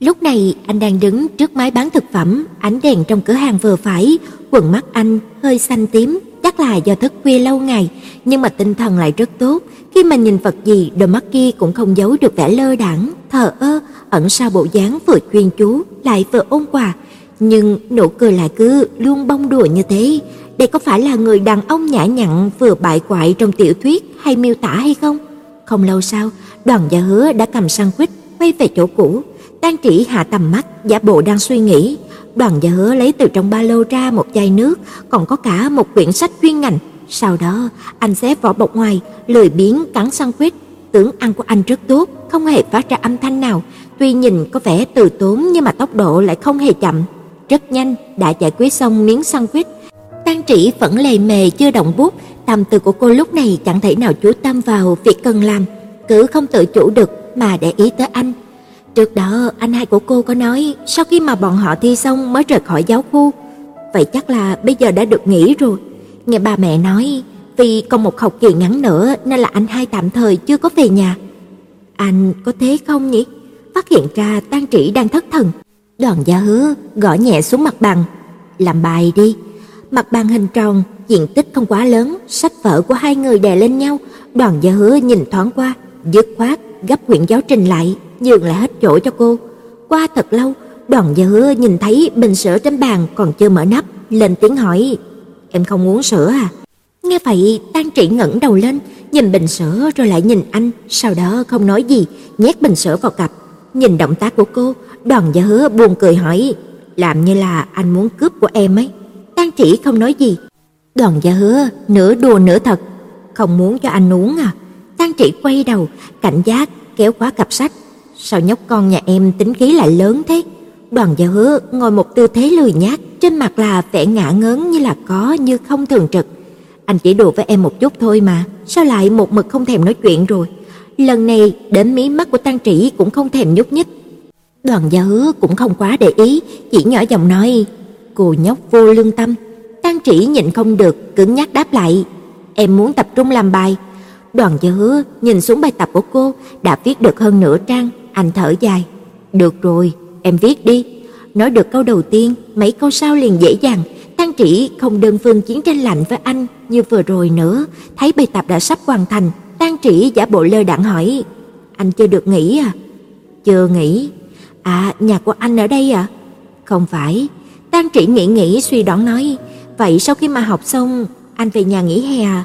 Speaker 1: Lúc này anh đang đứng trước máy bán thực phẩm, ánh đèn trong cửa hàng vừa phải, quần mắt anh hơi xanh tím, chắc là do thức khuya lâu ngày, nhưng mà tinh thần lại rất tốt, khi mà nhìn vật gì, đôi mắt kia cũng không giấu được vẻ lơ đãng, thờ ơ, ẩn sau bộ dáng vừa chuyên chú lại vừa ôn hòa, nhưng nụ cười lại cứ luôn bông đùa như thế. Đây có phải là người đàn ông nhã nhặn vừa bại quại trong tiểu thuyết hay miêu tả hay không? Không lâu sau, Đoàn Gia Hứa đã cầm sandwich quay về chỗ cũ, Đang Chỉ hạ tầm mắt, giả bộ đang suy nghĩ. Đoàn Gia Hứa lấy từ trong ba lô ra một chai nước, còn có cả một quyển sách chuyên ngành. Sau đó, anh xé vỏ bọc ngoài, lười biếng cắn sandwich. Tưởng ăn của anh rất tốt, không hề phát ra âm thanh nào, tuy nhìn có vẻ từ tốn nhưng mà tốc độ lại không hề chậm. Rất nhanh đã giải quyết xong miếng sandwich. Tang Trĩ vẫn lề mề chưa động bút, tâm tư của cô lúc này chẳng thể nào chú tâm vào việc cần làm, cứ không tự chủ được mà để ý tới anh. Trước đó anh hai của cô có nói sau khi mà bọn họ thi xong mới rời khỏi giáo khu. Vậy chắc là bây giờ đã được nghỉ rồi. Nghe ba mẹ nói vì còn một học kỳ ngắn nữa nên là anh hai tạm thời chưa có về nhà. Anh có thế không nhỉ? Phát hiện ra Tang Trĩ đang thất thần. Đoàn Gia Hứa gõ nhẹ xuống mặt bàn, "Làm bài đi." Mặt bàn hình tròn, diện tích không quá lớn, sách vở của hai người đè lên nhau, Đoàn Gia Hứa nhìn thoáng qua, dứt khoát gấp quyển giáo trình lại, nhường lại hết chỗ cho cô. Qua thật lâu, Đoàn Gia Hứa nhìn thấy bình sữa trên bàn còn chưa mở nắp, lên tiếng hỏi: "Em không uống sữa à?" Nghe vậy, Tang Trị ngẩng đầu lên, nhìn bình sữa rồi lại nhìn anh, sau đó không nói gì, nhét bình sữa vào cặp. Nhìn động tác của cô, Đoàn Gia Hứa buồn cười hỏi: "Làm như là anh muốn cướp của em ấy?" Tang trị không nói gì. Đoàn Gia Hứa nửa đùa nửa thật, "Không muốn cho anh uống à?" Tang Trị quay đầu, cảnh giác kéo khóa cặp sách. "Sao nhóc con nhà em tính khí lại lớn thế?" Đoàn Gia Hứa ngồi một tư thế lười nhác, trên mặt là vẻ ngả ngớn như là có như không thường trực. Anh chỉ đùa với em một chút thôi mà, sao lại một mực không thèm nói chuyện rồi? Lần này đến mí mắt của Tang Trị cũng không thèm nhúc nhích. Đoàn Gia Hứa cũng không quá để ý, chỉ nhỏ giọng nói: "Cô nhóc vô lương tâm." Tang Trị nhịn không được, cứng nhắc đáp lại: "Em muốn tập trung làm bài." Đoàn Gia Hứa nhìn xuống bài tập của cô, đã viết được hơn nửa trang, anh thở dài: "Được rồi, em viết đi." Nói được câu đầu tiên, mấy câu sau liền dễ dàng, Tang Trĩ không đơn phương chiến tranh lạnh với anh như vừa rồi nữa, thấy bài tập đã sắp hoàn thành, Tang Trĩ giả bộ lơ đãng hỏi: "Anh chưa được nghỉ à?" "Chưa nghỉ." "À, nhà của anh ở đây à?" "Không phải." Tang Trĩ nghĩ nghĩ suy đoán nói: "Vậy sau khi mà học xong, anh về nhà nghỉ hè à?"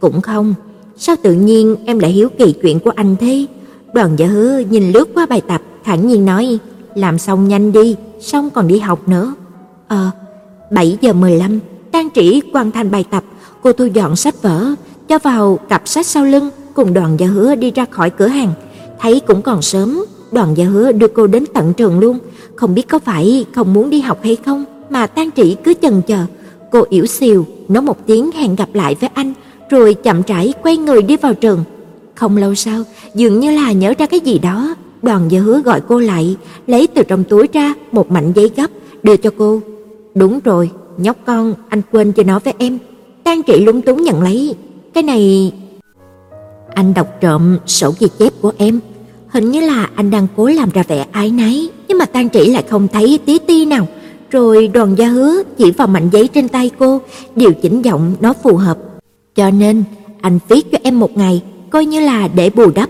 Speaker 1: "Cũng không." "Sao tự nhiên em lại hiếu kỳ chuyện của anh thế?" Đoàn Dạ Hứa nhìn lướt qua bài tập, thản nhiên nói: "Làm xong nhanh đi, xong còn đi học nữa." "Ờ." 7 giờ 15, Tang Trĩ hoàn thành bài tập, cô thu dọn sách vở, cho vào cặp sách sau lưng, cùng Đoàn Dạ Hứa đi ra khỏi cửa hàng. Thấy cũng còn sớm, Đoàn Dạ Hứa đưa cô đến tận trường luôn, không biết có phải không muốn đi học hay không mà Tang Trĩ cứ chần chờ. Cô yếu xìu nói một tiếng hẹn gặp lại với anh, rồi chậm rãi quay người đi vào trường. Không lâu sau, dường như là nhớ ra cái gì đó, Đoàn Gia Hứa gọi cô lại, lấy từ trong túi ra một mảnh giấy gấp đưa cho cô. Đúng rồi, nhóc con, anh quên chưa nói với em. Tang Trị lúng túng nhận lấy. Cái này anh đọc trộm sổ ghi chép của em. Hình như là anh đang cố làm ra vẻ ái náy, nhưng mà Tang Trị lại không thấy tí ti nào. Rồi Đoàn Gia Hứa chỉ vào mảnh giấy trên tay cô, điều chỉnh giọng nó phù hợp. Cho nên anh viết cho em một ngày, coi như là để bù đắp.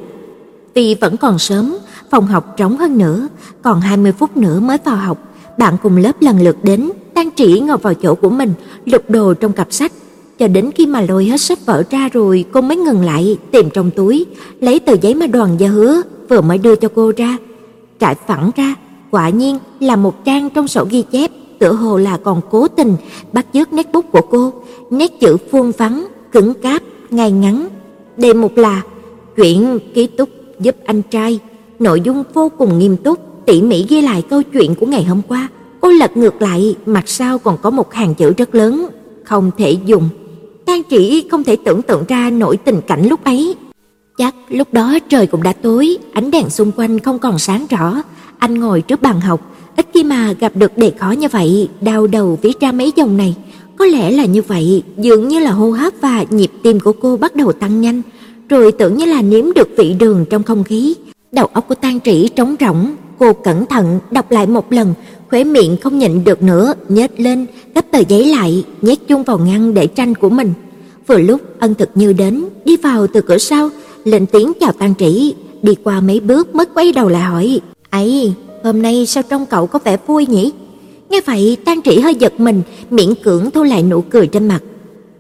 Speaker 1: Vì vẫn còn sớm, phòng học trống hơn nữa, còn 20 phút nữa mới vào học. Bạn cùng lớp lần lượt đến, tan Trĩ ngồi vào chỗ của mình, lục đồ trong cặp sách, cho đến khi mà lôi hết sách vở ra rồi, cô mới ngừng lại, tìm trong túi, lấy tờ giấy mà Đoàn Gia Hứa vừa mới đưa cho cô ra. Trải phẳng ra, quả nhiên là một trang trong sổ ghi chép, tựa hồ là còn cố tình bắt chước nét bút của cô, nét chữ vuông vắn, cứng cáp, ngay ngắn. Đề mục là chuyện ký túc giúp anh trai, nội dung vô cùng nghiêm túc, tỉ mỉ ghi lại câu chuyện của ngày hôm qua. Cô lật ngược lại, mặt sau còn có một hàng chữ rất lớn, không thể dùng. Tan Chỉ không thể tưởng tượng ra nỗi tình cảnh lúc ấy. Chắc lúc đó trời cũng đã tối, ánh đèn xung quanh không còn sáng rõ. Anh ngồi trước bàn học, ít khi mà gặp được đề khó như vậy, đau đầu viết ra mấy dòng này. Có lẽ là như vậy, dường như là hô hấp và nhịp tim của cô bắt đầu tăng nhanh, rồi tưởng như là nếm được vị đường trong không khí. Đầu óc của Tang Trĩ trống rỗng, cô cẩn thận đọc lại một lần, khóe miệng không nhịn được nữa, nhếch lên, gấp tờ giấy lại, nhét chung vào ngăn để tranh của mình. Vừa lúc Ân Thực Như đến, đi vào từ cửa sau, lên tiếng chào Tang Trĩ, đi qua mấy bước mới quay đầu lại hỏi: "Ấy, hôm nay sao trông cậu có vẻ vui nhỉ?" Nghe vậy, Tang Trĩ hơi giật mình, miễn cưỡng thu lại nụ cười trên mặt.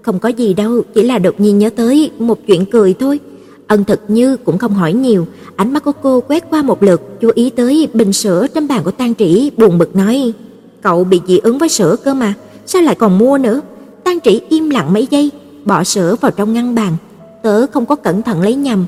Speaker 1: Không có gì đâu, chỉ là đột nhiên nhớ tới một chuyện cười thôi. Ân Thực Như cũng không hỏi nhiều, ánh mắt của cô quét qua một lượt, chú ý tới bình sữa trên bàn của Tang Trĩ, buồn bực nói: "Cậu bị dị ứng với sữa cơ mà, sao lại còn mua nữa?" Tang Trĩ im lặng mấy giây, bỏ sữa vào trong ngăn bàn, tớ không có cẩn thận lấy nhầm.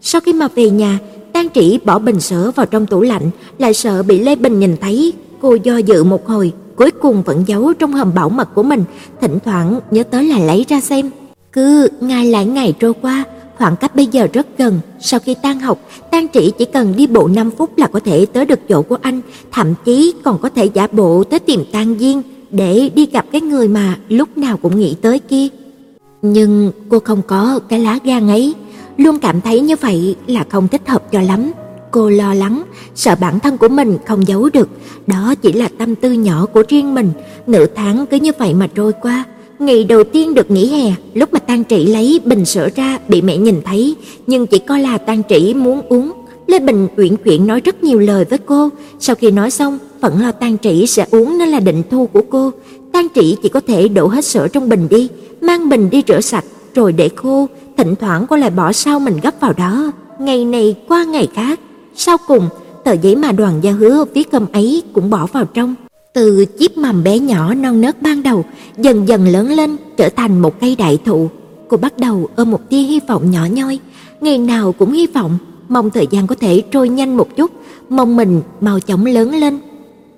Speaker 1: Sau khi mà về nhà, Tang Trĩ bỏ bình sữa vào trong tủ lạnh, lại sợ bị Lê Bình nhìn thấy, cô do dự một hồi, cuối cùng vẫn giấu trong hòm bảo mật của mình, thỉnh thoảng nhớ tới là lấy ra xem. Cứ ngày lại ngày trôi qua, khoảng cách bây giờ rất gần, sau khi tan học, Tang Trĩ chỉ cần đi bộ 5 phút là có thể tới được chỗ của anh, thậm chí còn có thể giả bộ tới tìm Tang Diên để đi gặp cái người mà lúc nào cũng nghĩ tới kia. Nhưng cô không có cái lá gan ấy, luôn cảm thấy như vậy là không thích hợp cho lắm. Cô lo lắng, sợ bản thân của mình không giấu được, đó chỉ là tâm tư nhỏ của riêng mình, nửa tháng cứ như vậy mà trôi qua. Ngày đầu tiên được nghỉ hè, lúc mà Tang Trị lấy bình sữa ra bị mẹ nhìn thấy, nhưng chỉ coi là Tang Trị muốn uống. Lê Bình uyển chuyển nói rất nhiều lời với cô, sau khi nói xong, vẫn lo Tang Trị sẽ uống nên là định thu của cô. Tang Trị chỉ có thể đổ hết sữa trong bình đi, mang bình đi rửa sạch rồi để khô, thỉnh thoảng cô lại bỏ sau mình gấp vào đó. Ngày này qua ngày khác, sau cùng tờ giấy mà Đoàn Gia Hứa viết hôm ấy cũng bỏ vào trong. Từ chiếc mầm bé nhỏ non nớt ban đầu, dần dần lớn lên trở thành một cây đại thụ. Cô bắt đầu ôm một tia hy vọng nhỏ nhoi, ngày nào cũng hy vọng, mong thời gian có thể trôi nhanh một chút, mong mình mau chóng lớn lên.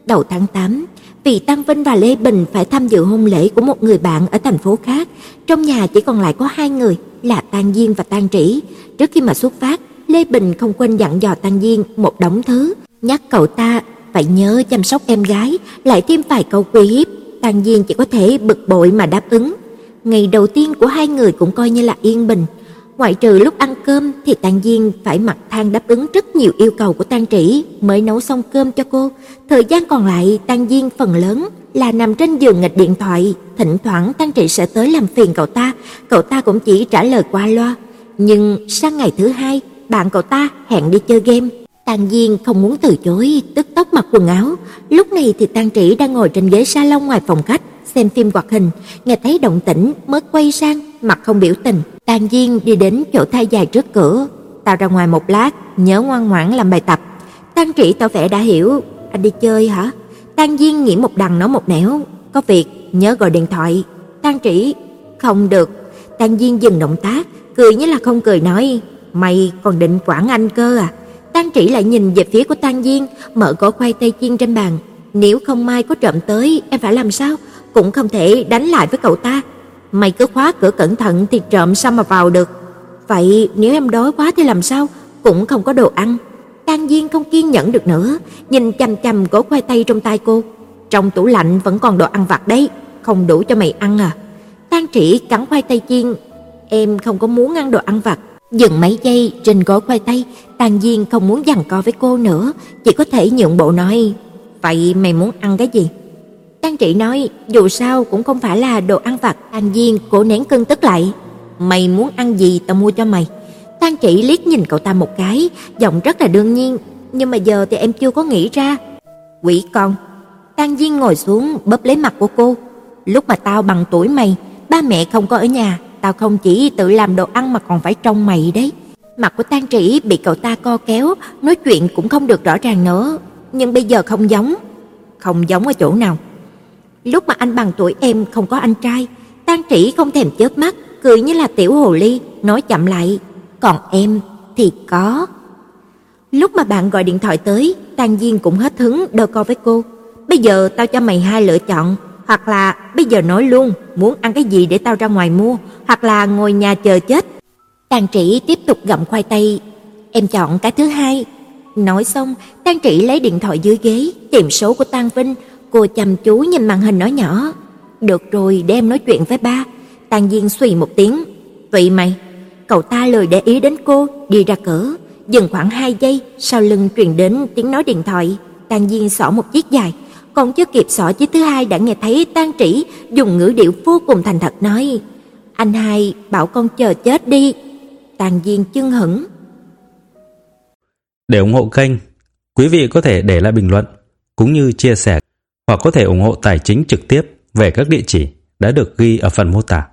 Speaker 1: Đầu tháng 8, vì Tăng Vinh và Lê Bình phải tham dự hôn lễ của một người bạn ở thành phố khác, trong nhà chỉ còn lại có hai người là Tang Diên và Tang Trĩ. Trước khi mà xuất phát, Lê Bình không quên dặn dò Tăng Diên một đống thứ, nhắc cậu ta phải nhớ chăm sóc em gái, lại thêm vài câu quy hiếp, Tăng Diên chỉ có thể bực bội mà đáp ứng. Ngày đầu tiên của hai người cũng coi như là yên bình, ngoại trừ lúc ăn cơm thì Tang Diên phải mặc than đáp ứng rất nhiều yêu cầu của Tang Trĩ mới nấu xong cơm cho cô. Thời gian còn lại, Tang Diên phần lớn là nằm trên giường nghịch điện thoại, thỉnh thoảng Tang Trĩ sẽ tới làm phiền cậu ta, cậu ta cũng chỉ trả lời qua loa. Nhưng sang ngày thứ hai, bạn cậu ta hẹn đi chơi game. tàng Diên không muốn từ chối, tức tốc mặc quần áo. Lúc này thì Tang Trĩ đang ngồi trên ghế salon ngoài phòng khách xem phim hoạt hình, nghe thấy động tĩnh mới quay sang, mặt không biểu tình. tàng Diên đi đến chỗ thay dài trước cửa, "Tao ra ngoài một lát, nhớ ngoan ngoãn làm bài tập." Tang Trĩ tỏ vẻ đã hiểu, "Anh đi chơi hả?" Tang Diên nghĩ một đằng nói một nẻo, "Có việc, nhớ gọi điện thoại." Tang Trĩ, "Không được." Tang Diên dừng động tác, cười như là không cười nói, "Mày còn định quản anh cơ à?" Tang Trĩ lại nhìn về phía của Tang Diên, mở gói khoai tây chiên trên bàn, "Nếu không mai có trộm tới, em phải làm sao?" cũng không thể đánh lại với cậu ta. Mày cứ khóa cửa cẩn thận thì trộm sao mà vào được. Vậy nếu em đói quá thì làm sao? Cũng không có đồ ăn. Tang Diên không kiên nhẫn được nữa, nhìn chằm chằm gói khoai tây trong tay cô. Trong tủ lạnh vẫn còn đồ ăn vặt đấy, không đủ cho mày ăn à? Tang Trĩ cắn khoai tây chiên, em không có muốn ăn đồ ăn vặt. Dừng mấy giây trên gói khoai tây, Tang Diên không muốn giằng co với cô nữa, chỉ có thể nhượng bộ nói, "Vậy mày muốn ăn cái gì?" Tang Trị nói, dù sao cũng không phải là đồ ăn vặt, Tang Diên cố nén cơn tức lại. Mày muốn ăn gì tao mua cho mày. Tang Trị liếc nhìn cậu ta một cái, giọng rất là đương nhiên, nhưng mà giờ thì em chưa có nghĩ ra. Quỷ con. Tang Diên ngồi xuống bóp lấy mặt của cô. Lúc mà tao bằng tuổi mày, ba mẹ không có ở nhà, tao không chỉ tự làm đồ ăn mà còn phải trông mày đấy. Mặt của Tang Trĩ bị cậu ta co kéo, nói chuyện cũng không được rõ ràng nữa, nhưng bây giờ không giống. Không giống ở chỗ nào? Lúc mà anh bằng tuổi em không có anh trai, Tang Trĩ không thèm chớp mắt, cười như là tiểu hồ ly, nói chậm lại, "Còn em thì có." Lúc mà bạn gọi điện thoại tới, Tang Diên cũng hết hứng đôi co với cô. "Bây giờ tao cho mày hai lựa chọn, hoặc là bây giờ nói luôn, muốn ăn cái gì để tao ra ngoài mua, hoặc là ngồi nhà chờ chết." Tang Trĩ tiếp tục gặm khoai tây, "Em chọn cái thứ hai." Nói xong, Tang Trĩ lấy điện thoại dưới ghế, tìm số của Tang Vinh, Cô chăm chú nhìn màn hình nói nhỏ, Được rồi, để em nói chuyện với ba. Tàn Diên suy một tiếng. "Tụi mày, cậu ta lời để ý đến cô, đi ra cửa, dừng khoảng 2 giây, sau lưng truyền đến tiếng nói điện thoại. Tàn Diên xỏ một chiếc dài, còn chưa kịp xỏ chiếc thứ hai đã nghe thấy Tang Trĩ dùng ngữ điệu vô cùng thành thật nói: "Anh hai bảo con chờ chết đi." Tàn Diên chưng hững.
Speaker 2: Để ủng hộ kênh, quý vị có thể để lại bình luận cũng như chia sẻ hoặc có thể ủng hộ tài chính trực tiếp về các địa chỉ đã được ghi ở phần mô tả.